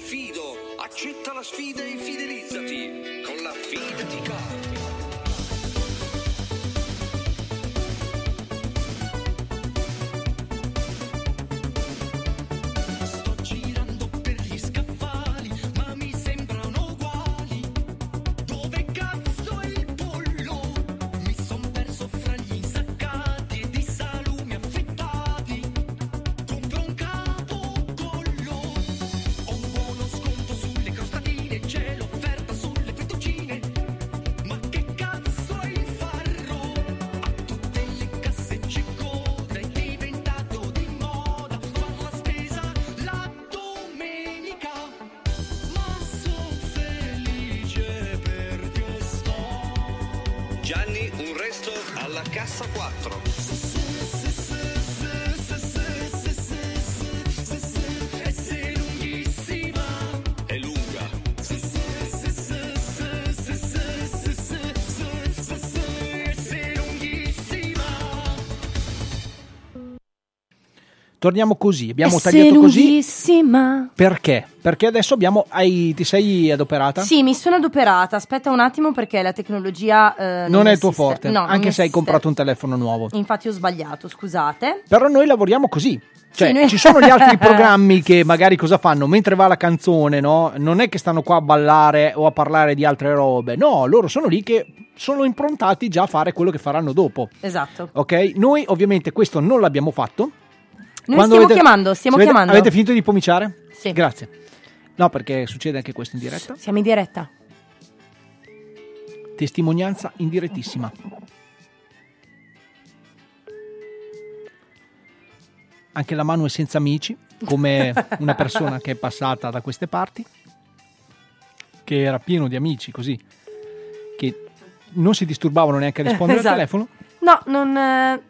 Fido, accetta la sfida e fidelizzati cassa 4. E se lunghissima È lunga. E se lunghissima torniamo così. Abbiamo tagliato così. Perché? Perché adesso abbiamo. hai- ti sei adoperata? Sì, mi sono adoperata. Aspetta un attimo perché la tecnologia eh, Non è il tuo forte, No, non anche se hai comprato un telefono nuovo. Infatti ho sbagliato, scusate. Però noi lavoriamo così. Cioè, Sì, noi- ci sono gli altri programmi che magari cosa fanno? Mentre va la canzone, no? Non è che stanno qua a ballare o a parlare di altre robe. No, loro sono lì che sono improntati già a fare quello che faranno dopo. Esatto. Ok? Noi ovviamente questo non l'abbiamo fatto. Noi Quando stiamo avete- chiamando, stiamo avete- chiamando. Avete finito di pomiciare? Sì. Grazie. No, perché succede anche questo in diretta. Siamo in diretta. Testimonianza in direttissima. Anche la Manu è senza amici, come una persona che è passata da queste parti, che era pieno di amici così, che non si disturbavano neanche a rispondere Esatto. al telefono. No, non. eh,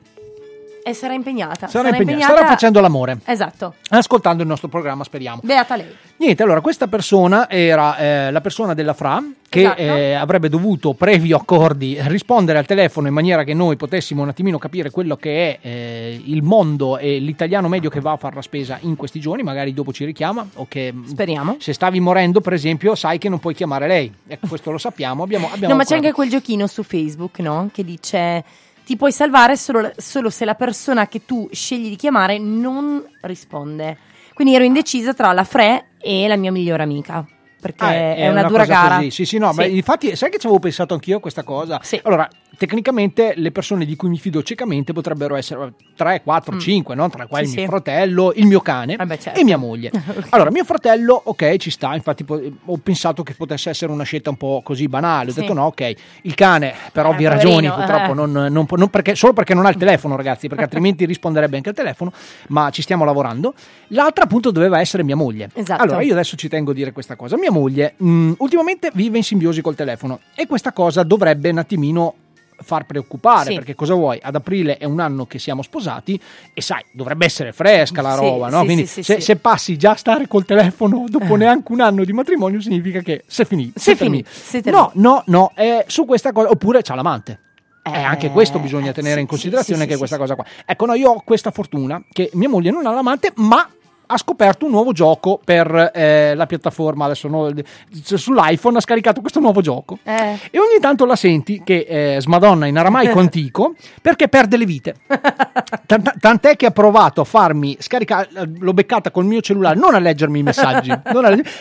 E sarà impegnata. Sarà impegnata, starà facendo l'amore. Esatto. Ascoltando il nostro programma, speriamo. Beata lei. Niente, allora questa persona era eh, la persona della Fra che Esatto. eh, avrebbe dovuto, previo accordi, rispondere al telefono in maniera che noi potessimo un attimino capire quello che è eh, il mondo e l'italiano medio che va a fare la spesa in questi giorni, magari dopo ci richiama o che Speriamo. se stavi morendo per esempio sai che non puoi chiamare lei, ecco questo lo sappiamo, abbiamo, abbiamo No, ma c'è anche quel giochino su Facebook, no? Che dice ti puoi salvare solo, solo se la persona che tu scegli di chiamare non risponde. Quindi ero indecisa tra la Fre e la mia migliore amica. Perché Ah, è, una, dura cosa gara. così. Sì, sì, no, ma infatti sai che ci avevo pensato anch'io a questa cosa? Allora, tecnicamente le persone di cui mi fido ciecamente potrebbero essere 3, 4, Mm. 5, no? tra quali Sì, mio sì. fratello, il mio cane certo. e mia moglie. Allora, mio fratello, ok, ci sta, infatti po- ho pensato che potesse essere una scelta un po' così banale, ho Sì. detto no, ok, il cane per Eh, ovvie ragioni purtroppo eh. non, non non perché, solo perché non ha il telefono ragazzi, perché altrimenti risponderebbe anche al telefono, ma ci stiamo lavorando. L'altra appunto doveva essere mia moglie. Esatto. Allora, io adesso ci tengo a dire questa cosa. Mia moglie mh, ultimamente vive in simbiosi col telefono e questa cosa dovrebbe un attimino far preoccupare Sì. perché cosa vuoi? Ad aprile è un anno che siamo sposati e sai, dovrebbe essere fresca la Sì, roba, no? sì, Quindi se, se passi già a stare col telefono dopo neanche un anno di matrimonio significa che sei finito, finito. sei No, no, no, eh, su questa cosa oppure c'ha l'amante. Eh, anche questo bisogna eh, tenere in considerazione che questa cosa qua. Ecco, no, io ho questa fortuna che mia moglie non ha l'amante, ma ha scoperto un nuovo gioco per eh, la piattaforma adesso no, sull'iPhone ha scaricato questo nuovo gioco Eh. e ogni tanto la senti che eh, smadonna in aramaico antico perché perde le vite Tant- tant'è che ha provato a farmi scaricare l'ho beccata col mio cellulare non a leggermi i messaggi a,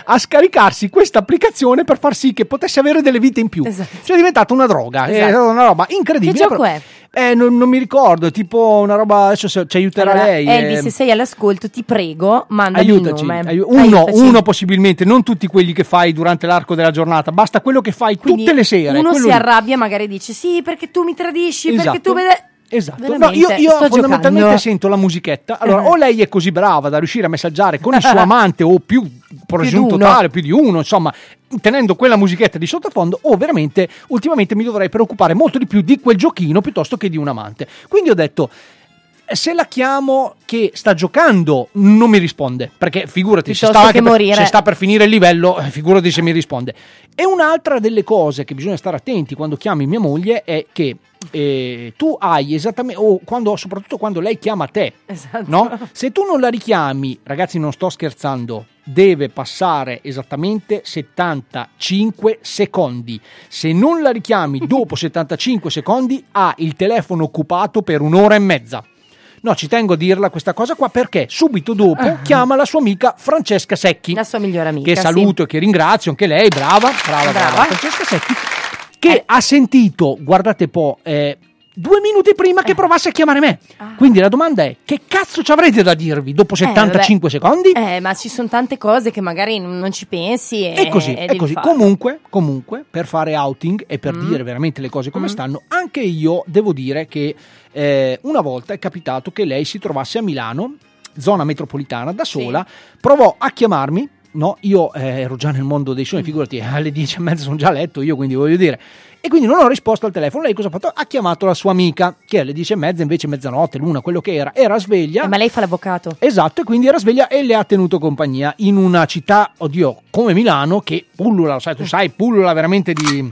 a scaricarsi questa applicazione per far sì che potesse avere delle vite in più cioè è diventata una droga è Esatto. una roba incredibile Che gioco è? Eh, non, non mi ricordo tipo una roba adesso se- ci aiuterà Allora, lei Elvis, eh. se sei all'ascolto, ti prego, mandami il Aiutaci, nome. aiu- uno, Aiutaci. uno possibilmente, non tutti quelli che fai durante l'arco della giornata, basta quello che fai Quindi tutte le sere. Uno si lì. arrabbia, magari dice sì, perché tu mi tradisci, perché Esatto. tu vede... Esatto, no, io, io fondamentalmente giocando. sento la musichetta. Allora, o lei è così brava da riuscire a messaggiare con il suo amante o più presunto uno. tale, più di uno, insomma, tenendo quella musichetta di sottofondo, o veramente ultimamente mi dovrei preoccupare molto di più di quel giochino piuttosto che di un amante. Quindi ho detto. Se la chiamo che sta giocando, non mi risponde. Perché figurati, se sta, per- se sta per finire il livello, eh, figurati se mi risponde. E un'altra delle cose che bisogna stare attenti quando chiami mia moglie è che eh, tu hai esattamente, o quando, soprattutto quando lei chiama te, Esatto. no? se tu non la richiami, ragazzi, non sto scherzando, deve passare esattamente 75 secondi. Se non la richiami dopo 75 secondi, ha il telefono occupato per un'ora e mezza. No, ci tengo a dirla questa cosa qua perché subito dopo chiama la sua amica Francesca Secchi. La sua migliore amica. Che saluto e che ringrazio, anche lei, brava, brava, brava, Brava. Francesca Secchi, che ha sentito, guardate un po', eh, due minuti prima che provasse a chiamare me. Quindi la domanda è, che cazzo ci avrete da dirvi dopo 75 Eh, secondi? Eh, ma ci sono tante cose che magari non ci pensi e, È così, è così. Comunque, comunque, per fare outing e per Mm. dire veramente le cose come Mm. stanno, anche io devo dire che eh, una volta è capitato che lei si trovasse a Milano, zona metropolitana, da sola, provò a chiamarmi. No, io eh, ero già nel mondo dei Mm. sogni, figurati, alle 10 e mezza sono già a letto io, quindi voglio dire. E quindi non ho risposto al telefono. Lei cosa ha fatto? Ha chiamato la sua amica, che alle 10 e mezza, invece mezzanotte, l'una, quello che era, era sveglia. Eh, ma lei fa l'avvocato. Esatto, e quindi era sveglia e le ha tenuto compagnia in una città, oddio, come Milano, che pullula, sai, tu sai, pullula veramente di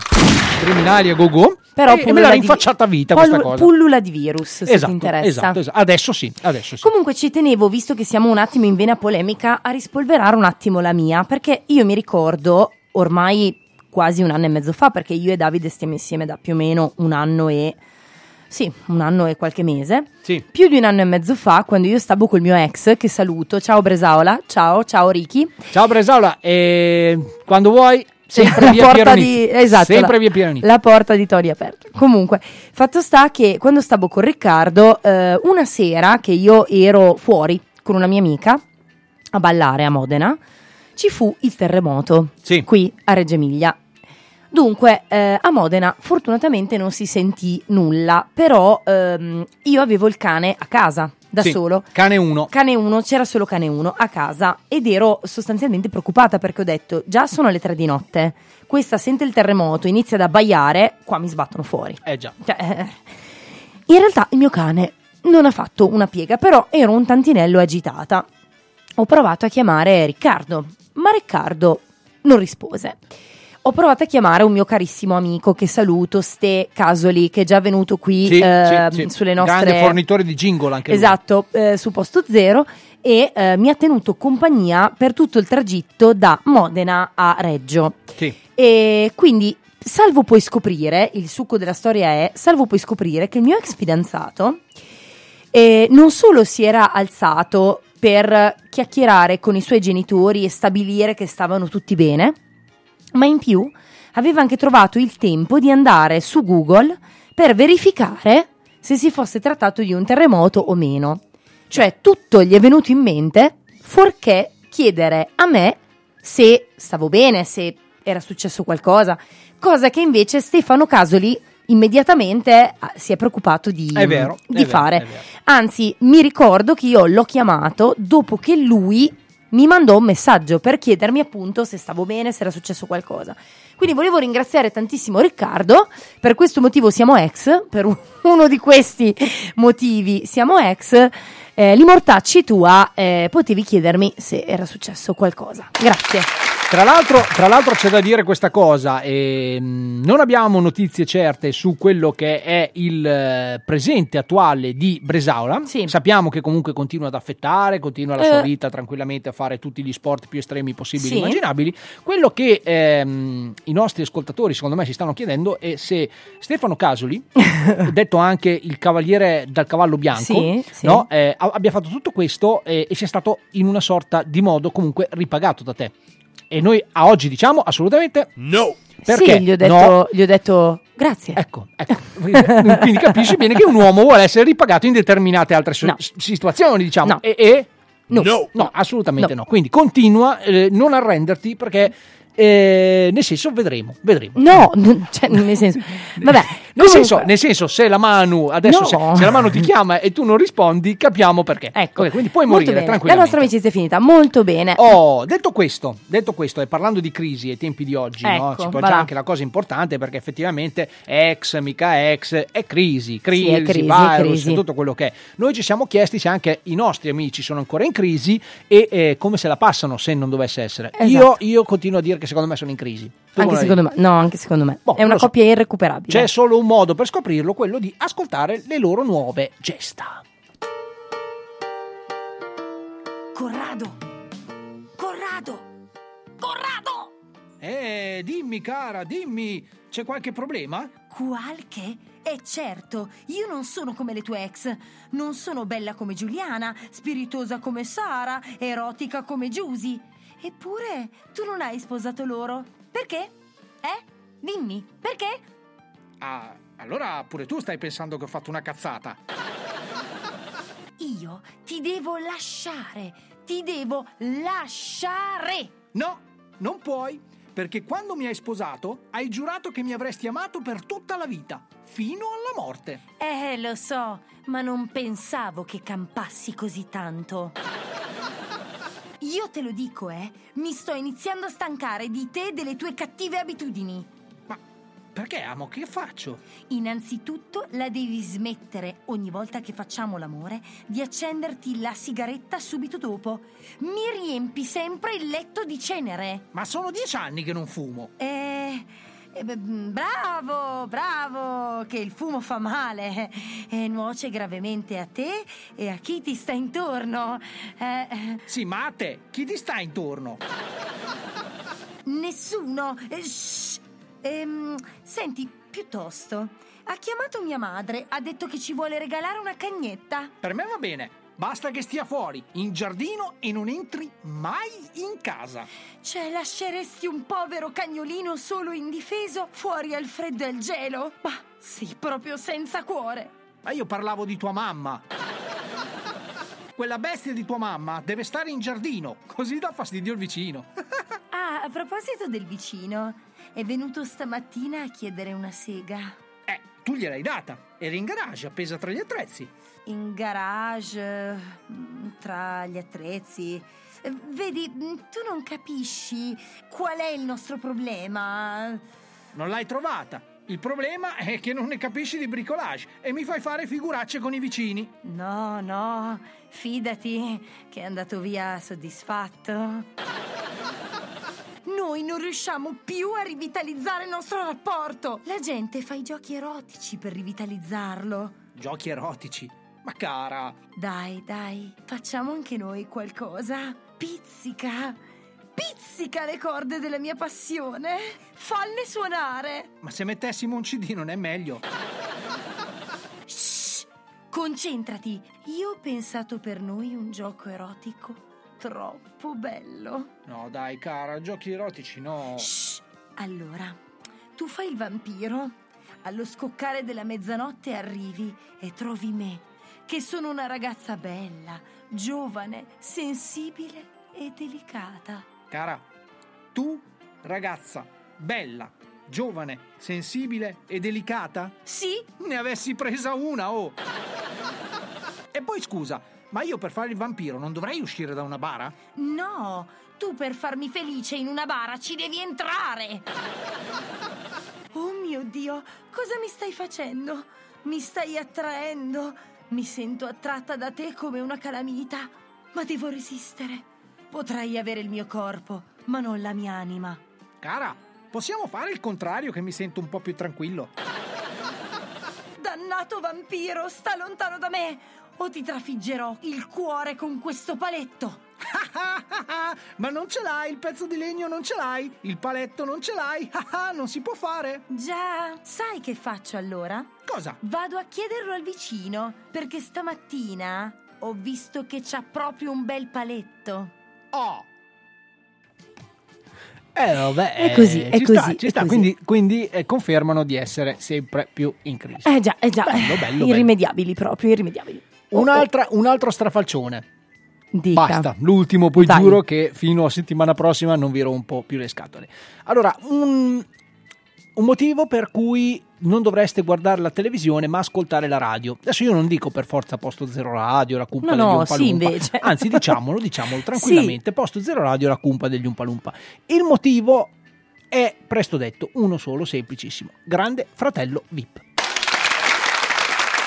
criminali a go-go. Però e, e me l'ha rinfacciata a vita Pollu- questa cosa. Pullula di virus, se esatto, ti interessa. esatto, esatto. Adesso sì, adesso sì. Comunque ci tenevo, visto che siamo un attimo in vena polemica, a rispolverare un attimo la mia, perché io mi ricordo ormai quasi un anno e mezzo fa, perché io e Davide stiamo insieme da più o meno un anno e... Sì, un anno e qualche mese. Sì. Più di un anno e mezzo fa, quando io stavo col mio ex, che saluto, ciao Bresaola, ciao, ciao Ricky. Ciao Bresaola, e quando vuoi, sempre la via porta di esatto, Sempre la, via la porta di Tori aperta. Comunque, fatto sta che quando stavo con Riccardo, eh, una sera che io ero fuori con una mia amica a ballare a Modena, ci fu il terremoto qui a Reggio Emilia. Dunque, eh, a Modena fortunatamente non si sentì nulla, però ehm, io avevo il cane a casa da Sì, solo. Cane 1. Cane 1, c'era solo cane 1 a casa ed ero sostanzialmente preoccupata perché ho detto già sono le 3 di notte, questa sente il terremoto, inizia ad abbaiare, qua mi sbattono fuori. Eh già. Cioè, eh, in realtà il mio cane non ha fatto una piega, però ero un tantinello agitata. Ho provato a chiamare Riccardo, ma Riccardo non rispose. Ho provato a chiamare un mio carissimo amico che saluto, Ste Casoli, che è già venuto qui Sì, eh, sì, sì. sulle nostre Grande fornitore di jingle anche lui. Esatto, eh, su posto zero e eh, mi ha tenuto compagnia per tutto il tragitto da Modena a Reggio. Sì. E quindi, salvo poi scoprire, il succo della storia è, salvo poi scoprire che il mio ex fidanzato eh, non solo si era alzato per chiacchierare con i suoi genitori e stabilire che stavano tutti bene, ma in più aveva anche trovato il tempo di andare su Google per verificare se si fosse trattato di un terremoto o meno. Cioè tutto gli è venuto in mente fuorché chiedere a me se stavo bene, se era successo qualcosa, cosa che invece Stefano Casoli immediatamente ah, si è preoccupato di, vero, di fare. vero. Anzi, mi ricordo che io l'ho chiamato dopo che lui mi mandò un messaggio per chiedermi appunto se stavo bene, se era successo qualcosa. Quindi volevo ringraziare tantissimo Riccardo, per questo motivo siamo ex, per un- uno di questi motivi siamo ex. Eh, Limortacci tua, eh, potevi chiedermi se era successo qualcosa. Grazie. Tra l'altro, tra l'altro c'è da dire questa cosa, ehm, non abbiamo notizie certe su quello che è il eh, presente attuale di Bresaola, sappiamo che comunque continua ad affettare, continua la sua Eh. vita tranquillamente a fare tutti gli sport più estremi possibili e Sì. immaginabili, quello che ehm, i nostri ascoltatori secondo me si stanno chiedendo è se Stefano Casoli, detto anche il cavaliere dal cavallo bianco, Sì, sì. no, eh, abbia fatto tutto questo eh, e sia stato in una sorta di modo comunque ripagato da te. E noi a oggi diciamo assolutamente no. Perché? Sì, gli ho detto, No. gli ho detto grazie. Ecco, Quindi capisci bene che un uomo vuole essere ripagato in determinate altre so- s- situazioni, diciamo. E, e- No. no, assolutamente No. no. Quindi continua, eh, non arrenderti perché, eh, nel senso, vedremo. vedremo. No, cioè, nel senso, vabbè, Nel senso, nel senso, se la Manu adesso No. se, se la Manu ti chiama e tu non rispondi, capiamo perché. Ecco, Ok, quindi puoi molto morire bene. La nostra amicizia è finita, molto bene. Oh, detto questo, detto questo, e parlando di crisi ai tempi di oggi, no, Ecco, ci va poggia là. anche la cosa importante perché effettivamente ex, mica ex, è crisi, crisi, Sì, è crisi, è virus, crisi. tutto quello che è. Noi ci siamo chiesti se anche i nostri amici sono ancora in crisi e eh, come se la passano se non dovesse essere. Esatto. Io, io continuo a dire che secondo me sono in crisi. Tu Anche secondo me, no, anche secondo me. Boh, è una lo so. coppia irrecuperabile. C'è solo un modo per scoprirlo, quello di ascoltare le loro nuove gesta. Corrado! Corrado! Corrado! Eh, dimmi cara, dimmi, c'è qualche problema? Qualche? E certo, io non sono come le tue ex. Non sono bella come Giuliana, spiritosa come Sara, erotica come Giusy. Eppure tu non hai sposato loro. Perché? Eh? Dimmi, perché? Ah, allora pure tu stai pensando che ho fatto una cazzata. Io ti devo lasciare. Ti devo lasciare. No, non puoi, perché quando mi hai sposato hai giurato che mi avresti amato per tutta la vita, fino alla morte. Eh, lo so, ma non pensavo che campassi così tanto. Io te lo dico, eh, mi sto iniziando a stancare di te e delle tue cattive abitudini. Perché amo? Che faccio? Innanzitutto la devi smettere ogni volta che facciamo l'amore di accenderti la sigaretta subito dopo. Mi riempi sempre il letto di cenere. Ma sono dieci anni che non fumo. Eh, bravo, bravo. detto che il fumo fa male e nuoce gravemente a te e a chi ti sta intorno. Eh, eh, Sì, ma a te, chi ti sta intorno? nessuno. Eh, shh. Ehm, senti, piuttosto, ha chiamato mia madre, ha detto che ci vuole regalare una cagnetta. Per me va bene, basta che stia fuori, in giardino e non entri mai in casa. Cioè, lasceresti un povero cagnolino solo indifeso fuori al freddo e al gelo? Ma sei proprio senza cuore. Ma io parlavo di tua mamma. Quella bestia di tua mamma deve stare in giardino, così dà fastidio il vicino. Ah, a proposito del vicino, è venuto stamattina a chiedere una sega. Eh, tu gliel'hai data. Era in garage, appesa tra gli attrezzi. In garage, mm, tra gli attrezzi. Eh, Vedi, mm, tu non capisci qual è il nostro problema. Non l'hai trovata. Il problema è che non ne capisci di bricolage e mi fai fare figuracce con i vicini. No, no, fidati che è andato via soddisfatto. Noi non riusciamo più a rivitalizzare il nostro rapporto. La gente fa i giochi erotici per rivitalizzarlo. Giochi erotici. Ma cara, Dai, dai, facciamo anche noi qualcosa. Pizzica. Pizzica le corde della mia passione. Falle suonare. ma se mettessimo un CD non è meglio. Concentrati. Io ho pensato per noi un gioco erotico troppo bello. No, dai, cara, giochi erotici no. Allora, tu fai il vampiro. Allo scoccare della mezzanotte arrivi e trovi me, che sono una ragazza bella, giovane, sensibile e delicata. Cara, tu, ragazza, bella, giovane, sensibile e delicata? Sì. Ne avessi presa una, oh! E poi scusa, ma io per fare il vampiro non dovrei uscire da una bara? No, tu per farmi felice in una bara ci devi entrare. Oh mio Dio, cosa mi stai facendo? Mi stai attraendo. Mi sento attratta da te come una calamita, ma devo resistere. Potrei avere il mio corpo, ma non la mia anima. Cara, possiamo fare il contrario che mi sento un po' più tranquillo. Dannato vampiro, sta lontano da me, o ti trafiggerò il cuore con questo paletto. Ma non ce l'hai, il pezzo di legno non ce l'hai, il paletto non ce l'hai, ah, non si può fare. Già, sai che faccio allora? Cosa? Vado a chiederlo al vicino, perché stamattina ho visto che c'ha proprio un bel paletto. Oh! Eh, vabbè, È così, eh, è ci così, sta, ci è sta. così. Quindi, quindi, eh, confermano di essere sempre più in crisi. Eh già, eh già. Bello, bello, bello. irrimediabili proprio, irrimediabili. Un'altra, un altro strafalcione. Dica. Basta, l'ultimo, poi Vai. giuro che fino a settimana prossima non vi rompo più le scatole. Allora, un, un motivo per cui non dovreste guardare la televisione ma ascoltare la radio. Adesso io non dico per forza Posto Zero Radio, la cumpa No, degli no, sì, invece. Anzi, diciamolo, diciamolo tranquillamente, Posto Zero Radio, la cumpa degli Umpa Lumpa. Il motivo è presto detto, uno solo, semplicissimo. Grande Fratello VIP.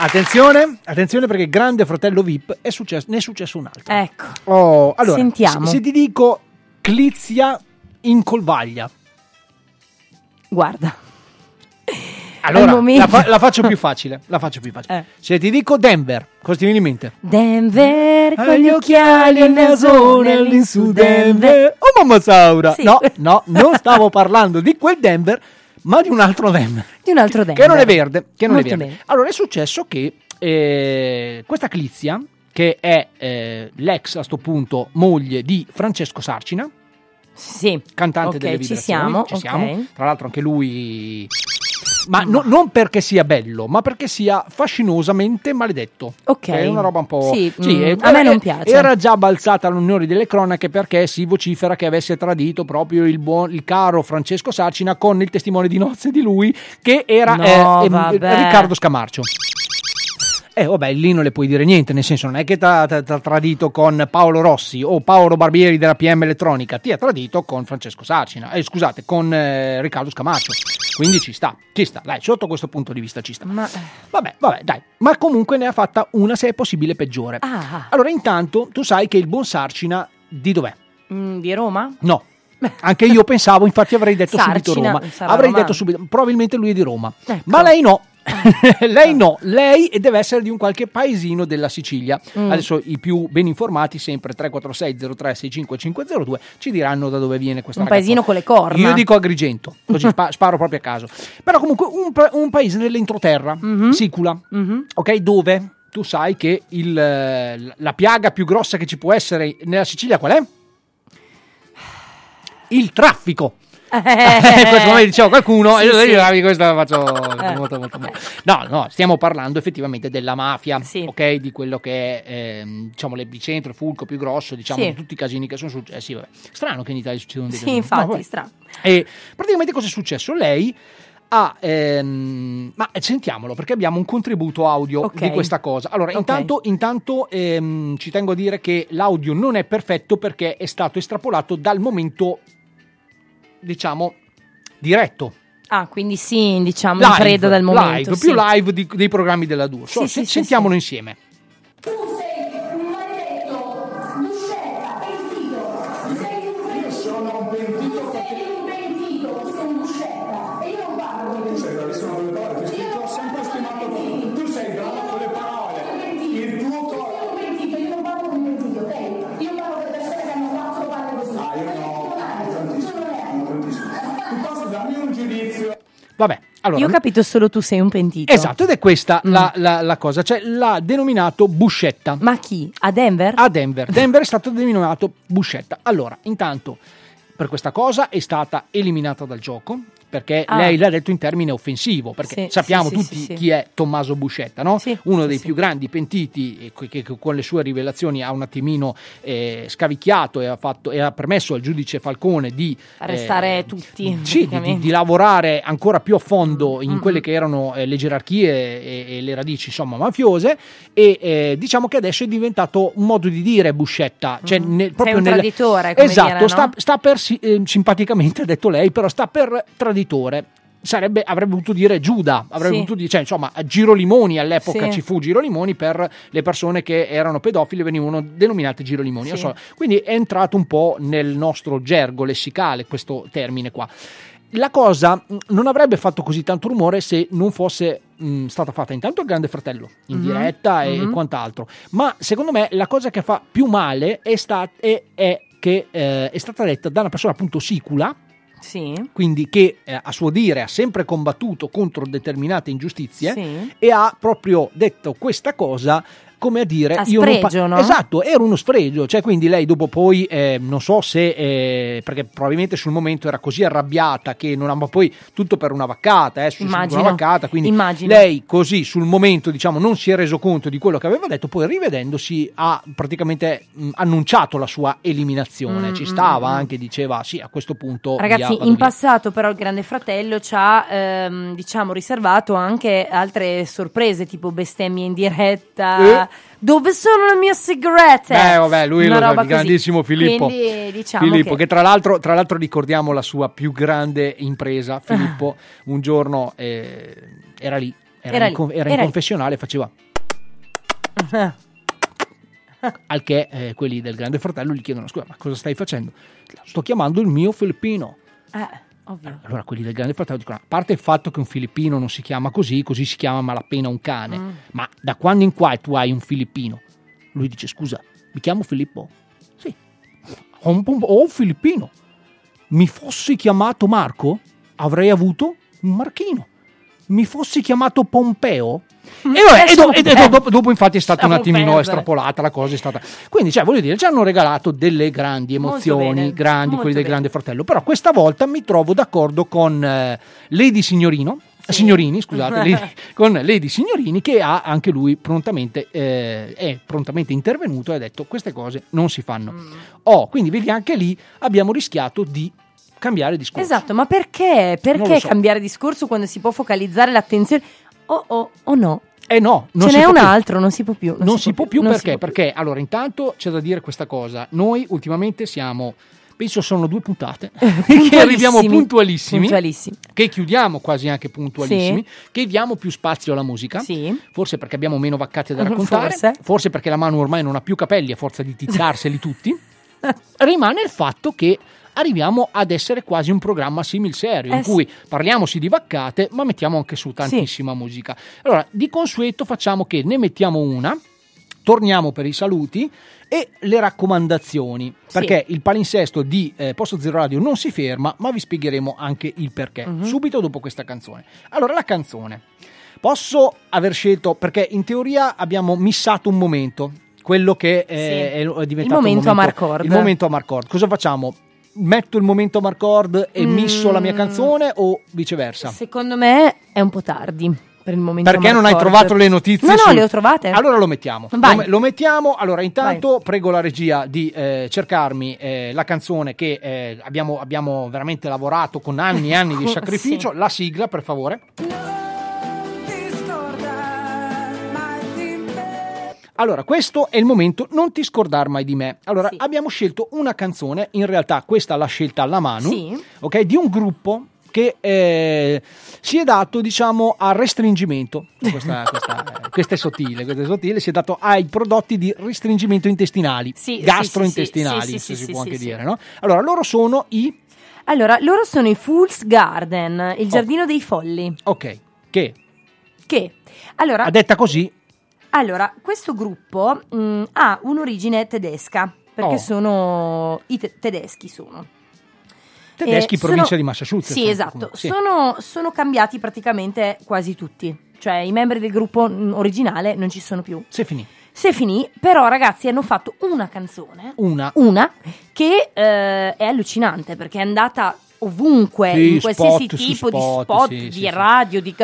Attenzione, attenzione perché Grande Fratello VIP è successo, ne è successo un altro. Ecco. Oh, allora, Sentiamo. Se, se ti dico Clizia in Colvaglia, Guarda. allora Al momento- la, fa- la faccio più facile. La faccio più facile. Eh. Se ti dico Denver, cosa ti viene in mente? Denver con gli occhiali e il nasone all'insù Denver. Oh mamma Saura! Sì. No, no, non stavo parlando di quel Denver, ma di un altro Denver. Di un altro Denver. Che non è verde. Che non è verde. bene. Allora è successo che eh, questa Clizia, che è eh, l'ex a sto punto moglie di Francesco Sarcina, Sì. cantante Ok, delle ci vibrazioni, siamo, ci siamo. Tra l'altro anche lui ma no- non perché sia bello, ma perché sia fascinosamente maledetto. Ok. È una roba un po'. Sì, mm, eh, a me eh, non piace. Era già balzata all'onore delle cronache perché si vocifera che avesse tradito proprio il, buon, il caro Francesco Sarcina con il testimone di nozze di lui, che era No, eh, vabbè. Riccardo Scamarcio. Eh, vabbè, lì non le puoi dire niente, nel senso non è che ti ha tradito con Paolo Rossi o Paolo Barbieri della PM Elettronica, ti ha tradito con Francesco Sarcina, eh, scusate, con eh, Riccardo Scamarcio. Quindi ci sta, ci sta, dai, sotto questo punto di vista ci sta. Ma... Vabbè, vabbè, dai, ma comunque ne ha fatta una se è possibile peggiore. Ah, Allora, intanto, tu sai che il buon Sarcina di dov'è? mm, di Roma? No. Anche io pensavo, infatti avrei detto subito Sarcina, Roma. sarà Avrei romano. detto subito, probabilmente lui è di Roma. Ecco. Ma lei no. lei no, lei deve essere di un qualche paesino della Sicilia. Mm. Adesso i più ben informati, sempre 346 03 65502, ci diranno da dove viene questa Un ragazza. paesino con le corna. Io dico Agrigento, così spa- sparo proprio a caso. Però comunque un, pa- un paese dell'entroterra, Mhm. Sicula, ok, dove tu sai che il, la piaga più grossa che ci può essere nella Sicilia qual è? Il traffico. Questo come diceva qualcuno, Sì, e io sì. io questo la faccio Eh. molto, molto bene. No, no, stiamo parlando effettivamente della mafia, ok? Di quello che è ehm, diciamo l'epicentro, il fulco più grosso, diciamo, Sì. di tutti i casini che sono successi. Vabbè. Strano che in Italia succedano dei Sì, casini. infatti, No, strano. E praticamente cosa è successo? Lei ha. ehm, ma sentiamolo perché abbiamo un contributo audio Ok. di questa cosa. Allora, Ok. intanto, intanto ehm, ci tengo a dire che l'audio non è perfetto perché è stato estrapolato dal momento, diciamo, diretto. Ah, quindi sì, diciamo, Live, preda del momento. live, sì. più live di- dei programmi della D'Urso. Sì, sì, sentiamolo insieme. Io Vabbè, allora. Io ho capito solo tu sei un pentito. Esatto, ed è questa la, la- la cosa, cioè l'ha denominato Buscetta. Ma chi? A Denver? A Denver. Denver è stato denominato Buscetta. Allora, intanto, per questa cosa è stata eliminata dal gioco. Perché Ah. lei l'ha detto in termine offensivo, perché Sì, sappiamo sì, tutti sì, chi è Tommaso Buscetta, no? uno dei più grandi pentiti e che, che con le sue rivelazioni ha un attimino eh, scavicchiato e ha, fatto, e ha permesso al giudice Falcone di Arrestare eh, tutti. sì, di, di- di lavorare ancora più a fondo in quelle che erano eh, le gerarchie e, e le radici insomma mafiose e eh, diciamo che adesso è diventato un modo di dire Buscetta cioè nel- proprio un nel- traditore, esatto dire, no? sta, sta per eh, simpaticamente ha detto lei però sta per traditore Sarebbe, avrebbe voluto dire Giuda, avrebbe Sì. voluto dire, cioè, insomma, Girolimoni all'epoca Sì. ci fu Girolimoni per le persone che erano pedofili venivano denominate Girolimoni. Sì. So, quindi è entrato un po' nel nostro gergo lessicale questo termine qua. La cosa non avrebbe fatto così tanto rumore se non fosse mh, stata fatta intanto il Grande Fratello in Mhm. diretta e Mhm. quant'altro, ma secondo me la cosa che fa più male è, sta- è- è che eh, è stata detta da una persona appunto sicula, Sì. quindi che eh, a suo dire ha sempre combattuto contro determinate ingiustizie Sì. e ha proprio detto questa cosa come a dire A io non spregio, no? esatto era uno spregio cioè quindi lei dopo poi eh, non so se eh, perché probabilmente sul momento era così arrabbiata che non ha ma poi tutto per una vaccata eh, su- Immagino. una vaccata quindi Immagino. lei così sul momento diciamo non si è reso conto di quello che aveva detto poi rivedendosi ha praticamente mh, annunciato la sua eliminazione Mm, ci mm, stava mm. anche diceva sì a questo punto via, Ragazzi, vado in via. passato però il Grande Fratello ci ha, ehm, diciamo, riservato anche altre sorprese, tipo bestemmie in diretta. Eh? Dove sono le mie sigarette? Beh, vabbè, lui Una lo roba il grandissimo. Filippo. Quindi diciamo Filippo, che, che... tra, l'altro, tra l'altro ricordiamo la sua più grande impresa. Filippo un giorno eh, era lì, era, Era in, lì, era in era lì. confessionale, faceva al che eh, quelli del Grande Fratello gli chiedono scusa ma cosa stai facendo? Sto chiamando il mio filippino. Eh, ovvio. Allora quelli del Grande Fratello dicono a parte il fatto che un filippino non si chiama così, così si chiama malapena un cane, Mm. ma da quando in qua tu hai un filippino? Lui dice scusa, mi chiamo Filippo? Sì. Ho un, ho un filippino. Mi fossi chiamato Marco, avrei avuto un marchino. Mi fossi chiamato Pompeo? E, vabbè, e do- e do- dopo, dopo infatti è stata un attimino perdere. estrapolata la cosa è stata quindi cioè voglio dire ci hanno regalato delle grandi emozioni grandi molto quelli del bene. Grande Fratello però questa volta mi trovo d'accordo con eh, Lady Signorino Signorini, scusate, Lady- con Lady Signorini che ha anche lui prontamente, eh, è prontamente intervenuto e ha detto queste cose non si fanno. Mm. Oh, quindi vedi anche lì abbiamo rischiato di cambiare discorso. Esatto, ma perché? Perché so. cambiare discorso quando si può focalizzare l'attenzione? O o o no? Eh no, non Ce si n'è un più. altro, non si può più. Non, si può più non perché? si può più. Perché allora intanto c'è da dire questa cosa. Noi ultimamente siamo penso sono due puntate che arriviamo puntualissimi, Puntualissimi. che chiudiamo quasi anche puntualissimi, Sì. che diamo più spazio alla musica. Sì. Forse perché abbiamo meno vaccate da raccontare, Forse. perché la mano ormai non ha più capelli a forza di tizzarseli tutti. Rimane il fatto che arriviamo ad essere quasi un programma simil serio, Eh in sì. cui parliamo sì di vaccate, ma mettiamo anche su tantissima musica. Allora, di consueto facciamo che ne mettiamo una, torniamo per i saluti e le raccomandazioni, Sì. perché il palinsesto di eh, Posto Zero Radio non si ferma, ma vi spiegheremo anche il perché, Mhm. subito dopo questa canzone. Allora, la canzone. Posso aver scelto, perché in teoria abbiamo missato un momento, quello che eh, è, è diventato Il momento un a Marcord. Il momento a Marcord. Cosa facciamo? Metto il momento Marcord e Mm. misso la mia canzone o viceversa? Secondo me è un po' tardi per il momento. Perché non hai trovato le notizie? No, no, sul- le ho trovate. Allora lo mettiamo. Vai. Lo, lo mettiamo. Allora, intanto prego la regia di eh, cercarmi eh, la canzone che eh, abbiamo, abbiamo veramente lavorato con anni e anni di Sì. sacrificio. La sigla, per favore. Allora, questo è il momento, non ti scordar mai di me. Allora, abbiamo scelto una canzone, in realtà questa l'ha scelta la Manu, Sì. ok, di un gruppo che eh, si è dato, diciamo, a restringimento. Questa, questa- eh, questa è sottile, questa è sottile, si è dato ai prodotti di restringimento intestinali, Sì, sì, gastrointestinali, sì, sì, sì, si sì, può sì, anche sì. dire, no? Allora, loro sono i... Allora, loro sono i Fool's Garden, il giardino dei folli. Ok, che Che, allora, a detta così, allora questo gruppo mh, ha un'origine tedesca, perché Oh. sono i te- tedeschi sono. tedeschi, Eh, provincia sono- di Massachusetts. Sì, eh, esatto. sì. Sono, sono cambiati praticamente quasi tutti. Cioè, i membri del gruppo mh, originale non ci sono più. Se finì. Se finì, però, ragazzi, hanno fatto una canzone. Una. Una che eh, è allucinante perché è andata ovunque, Sì, in qualsiasi spot tipo di spot, spot, sì, di sì, radio, di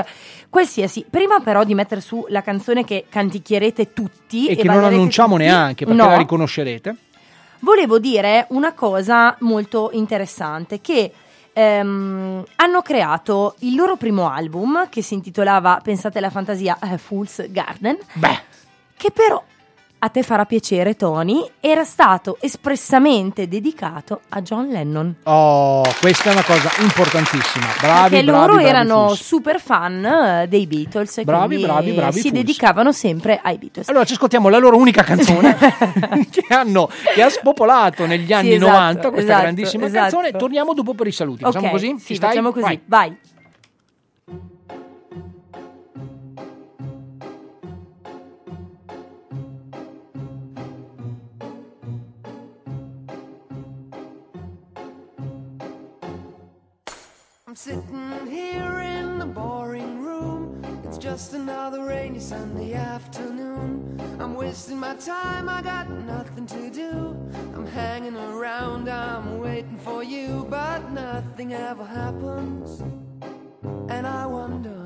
qualsiasi. Prima, però, di mettere su la canzone che canticchierete tutti E che non annunciamo tutti, neanche perché no, la riconoscerete. volevo dire una cosa molto interessante che ehm, hanno creato il loro primo album che si intitolava Pensate alla fantasia eh, Fool's Garden che però a te farà piacere Tony era stato espressamente dedicato a John Lennon Oh, questa è una cosa importantissima. Bravi, perché bravi, loro bravi, erano Fools. super fan eh, dei Beatles Bravi, bravi, bravi, si Fools. dedicavano sempre ai Beatles Allora ci ascoltiamo la loro unica canzone che, hanno, che ha spopolato negli anni esatto, 90 questa esatto, grandissima esatto. canzone. Torniamo dopo per i saluti. Facciamo Ok, così? sì, facciamo così Vai. vai. Sitting here in the boring room. It's just another rainy Sunday afternoon. I'm wasting my time, I got nothing to do. I'm hanging around, I'm waiting for you, but nothing ever happens. And I wonder.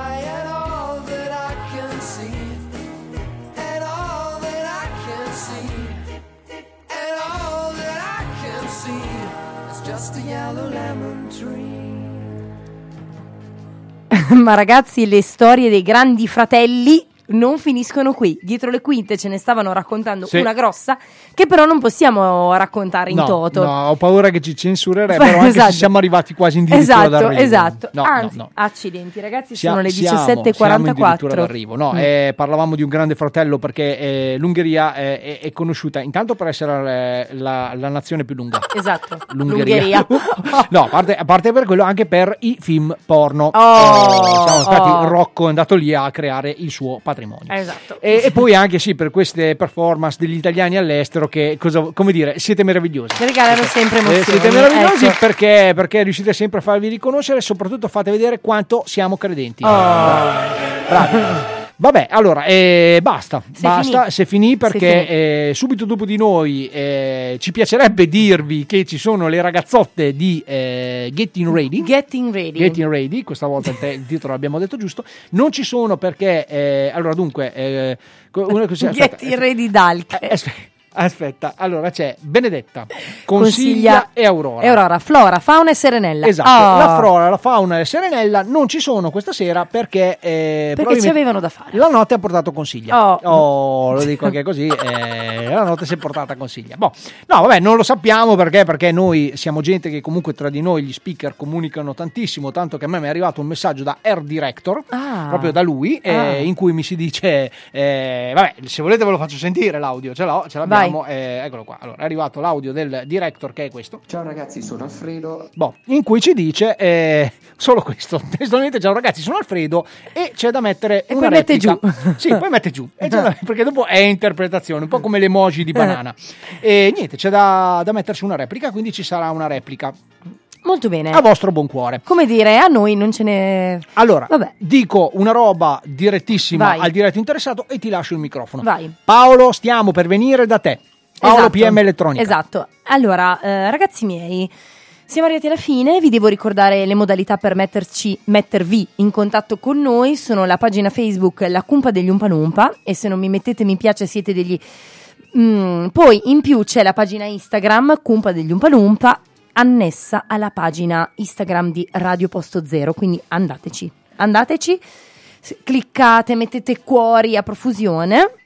just a yellow lemon tree. Ma ragazzi, le storie dei grandi fratelli non finiscono qui. Dietro le quinte ce ne stavano raccontando Sì. una grossa, che però non possiamo raccontare in No, toto. no, ho paura che ci censurerebbero anche Esatto. se siamo arrivati quasi addirittura Esatto, d'arrivo. esatto. No, Anzi, no, accidenti, ragazzi, Sia- sono le siamo- siamo addirittura 17.44. d'arrivo. No, Mm. eh, parlavamo di un grande fratello perché eh, l'Ungheria eh, è, è conosciuta intanto per essere eh, la, la nazione più lunga. Esatto, L'Ungheria. l'Ungheria. no, a parte, a parte per quello, anche per i film porno. Oh, Eh, siamo stati, oh. Rocco è andato lì a creare il suo patrimonio. Esatto. E, e poi anche sì, per queste performance degli italiani all'estero che, cosa, come dire, siete meravigliosi. Ci regalano sempre Eh, emozioni. siete meravigliosi ecco. perché, perché riuscite sempre a farvi riconoscere e soprattutto fate vedere quanto siamo credenti. Oh. Bravi. Vabbè, allora, eh, basta, Se basta, finì. se finì Se perché finì. eh, subito dopo di noi eh, ci piacerebbe dirvi che ci sono le ragazzotte di eh, Getting Ready. Getting Ready. Getting Ready, questa volta il, titolo l'abbiamo detto giusto. Non ci sono perché, eh, allora dunque, eh, una cosa, aspetta, Getting Ready Dalk. eh, aspe- Aspetta, allora c'è Benedetta, Consiglia, Consiglia e Aurora. E Aurora, Flora, Fauna e Serenella. Esatto, Oh. la flora, la fauna e la serenella non ci sono questa sera perché, eh, Perché ci avevano da fare. La notte ha portato consiglia. Oh. lo dico anche così. eh, la notte si è portata consiglia. Boh. No, vabbè, non lo sappiamo perché, perché noi siamo gente che comunque tra di noi gli speaker comunicano tantissimo. Tanto che a me mi è arrivato un messaggio da Air Director, Ah. proprio da lui, eh, Ah. in cui mi si dice: eh, Vabbè, se volete ve lo faccio sentire l'audio, ce l'ho, ce l'abbiamo. Eh, eccolo qua. Allora, è arrivato l'audio del director che è questo. Ciao ragazzi, sono Alfredo. Boh, in cui ci dice eh, solo questo. Testualmente, ciao ragazzi, sono Alfredo e c'è da mettere E una poi mette replica. giù. Sì, poi mette giù. E da- perché dopo è interpretazione, un po' come l'emoji di banana. E niente, c'è da, da mettersi una replica, quindi ci sarà una replica. Molto bene. A vostro buon cuore. Come dire, a noi non ce ne... Allora, Vabbè. dico una roba direttissima Vai. al diretto interessato e ti lascio il microfono. Vai. Paolo, stiamo per venire da te. Paolo Esatto. PM Elettronica. Esatto. Allora, eh, ragazzi miei, siamo arrivati alla fine. Vi devo ricordare le modalità per metterci, mettervi in contatto con noi. Sono la pagina Facebook La Cumpa degli Umpalumpa. E se non mi mettete mi piace, siete degli. Mm, poi in più c'è la pagina Instagram Cumpa degli Umpalumpa, annessa alla pagina Instagram di Radio Posto Zero. Quindi andateci, andateci, cliccate, mettete cuori a profusione.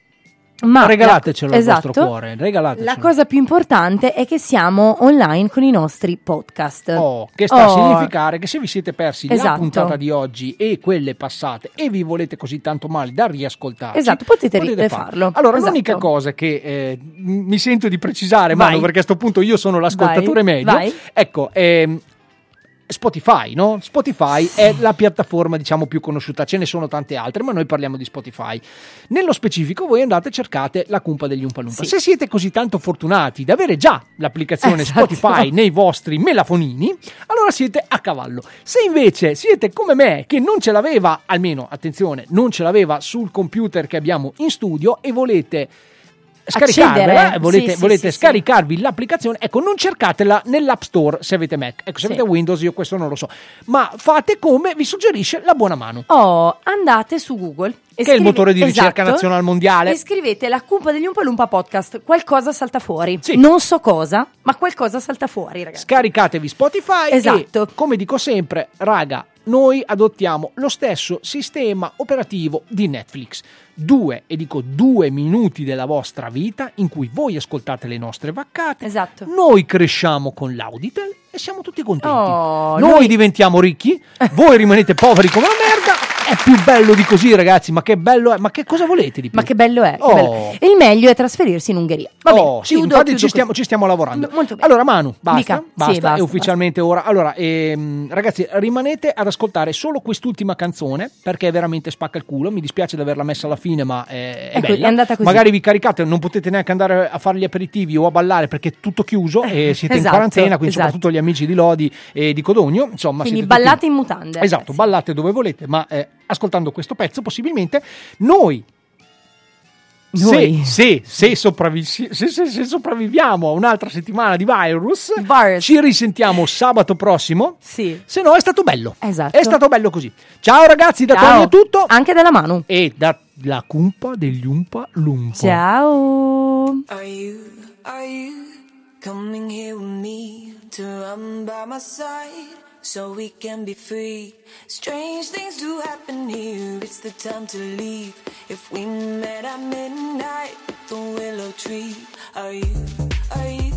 Ma Regalatecelo la- al vostro esatto. cuore, regalatecelo. La cosa più importante è che siamo online con i nostri podcast. Oh, che sta a Oh, significare che se vi siete persi la Esatto. puntata di oggi e quelle passate e vi volete così tanto male da riascoltarci, Esatto, potete ri- farlo. Allora, Esatto. l'unica cosa che eh, mi sento di precisare. Manu, perché a sto punto io sono l'ascoltatore Vai, medio, vai. ecco, ehm, Spotify, no? Spotify è la piattaforma, diciamo, più conosciuta, ce ne sono tante altre, ma noi parliamo di Spotify. Nello specifico, voi andate e cercate la cumpa degli Umpalumpa. Sì. Se siete così tanto fortunati di avere già l'applicazione Esatto. Spotify nei vostri melafonini, allora siete a cavallo. Se invece siete come me, che non ce l'aveva, almeno attenzione, non ce l'aveva sul computer che abbiamo in studio e volete scaricarvela, Accedere. volete, Sì, sì, volete sì, sì. scaricarvi l'applicazione, ecco, non cercatela nell'App Store se avete Mac. Ecco, se Sì. avete Windows io questo non lo so, ma fate come vi suggerisce la buona mano. Oh, andate su Google. Che è il scrive- motore di ricerca Esatto. nazionale mondiale. E scrivete la cumpa degli Umpalumpa podcast. Qualcosa salta fuori. Non so cosa, ma qualcosa salta fuori, ragazzi. Scaricatevi Spotify Esatto. e, come dico sempre, raga, noi adottiamo lo stesso sistema operativo di Netflix. Due, e dico due minuti della vostra vita in cui voi ascoltate le nostre vaccate, Esatto. noi cresciamo con l'Auditel e siamo tutti contenti. Oh, noi, noi- diventiamo ricchi, voi rimanete poveri come la merda è più bello di così, ragazzi. Ma che bello è? Ma che cosa volete di più? Ma che bello è. che Oh. bello. E il meglio è trasferirsi in Ungheria. Va bene, Oh, sì, chiudo, infatti chiudo ci stiamo, ci stiamo lavorando. Bene. Allora, Manu, basta. Dica. Sì, basta, basta, è ufficialmente ora. Allora, ehm, ragazzi, rimanete ad ascoltare solo quest'ultima canzone perché veramente spacca il culo. Mi dispiace di averla messa alla fine, ma è, è Ecco, bella. è andata così. Magari vi caricate, non potete neanche andare a fare gli aperitivi o a ballare perché è tutto chiuso e siete in esatto, quarantena, quindi esatto. soprattutto gli amici di Lodi e di Codogno. Insomma, Quindi siete tutti- ballate in mutande. Esatto, ballate dove volete, ma eh, ascoltando questo pezzo possibilmente noi? Se, se, se, sopravvi- se- se- se sopravviviamo a un'altra settimana di virus, ci risentiamo sabato prossimo. Sì. Se no, è stato bello. Esatto. È stato bello così. Ciao ragazzi, da Ciao. Tony è tutto. Anche dalla mano. E dalla cumpa degli Umpa Lumpa. Ciao. Are you, are you coming here with me to run by my side so we can be free? Strange things do happen here, it's the time to leave. If we met at midnight the willow tree, are you, are you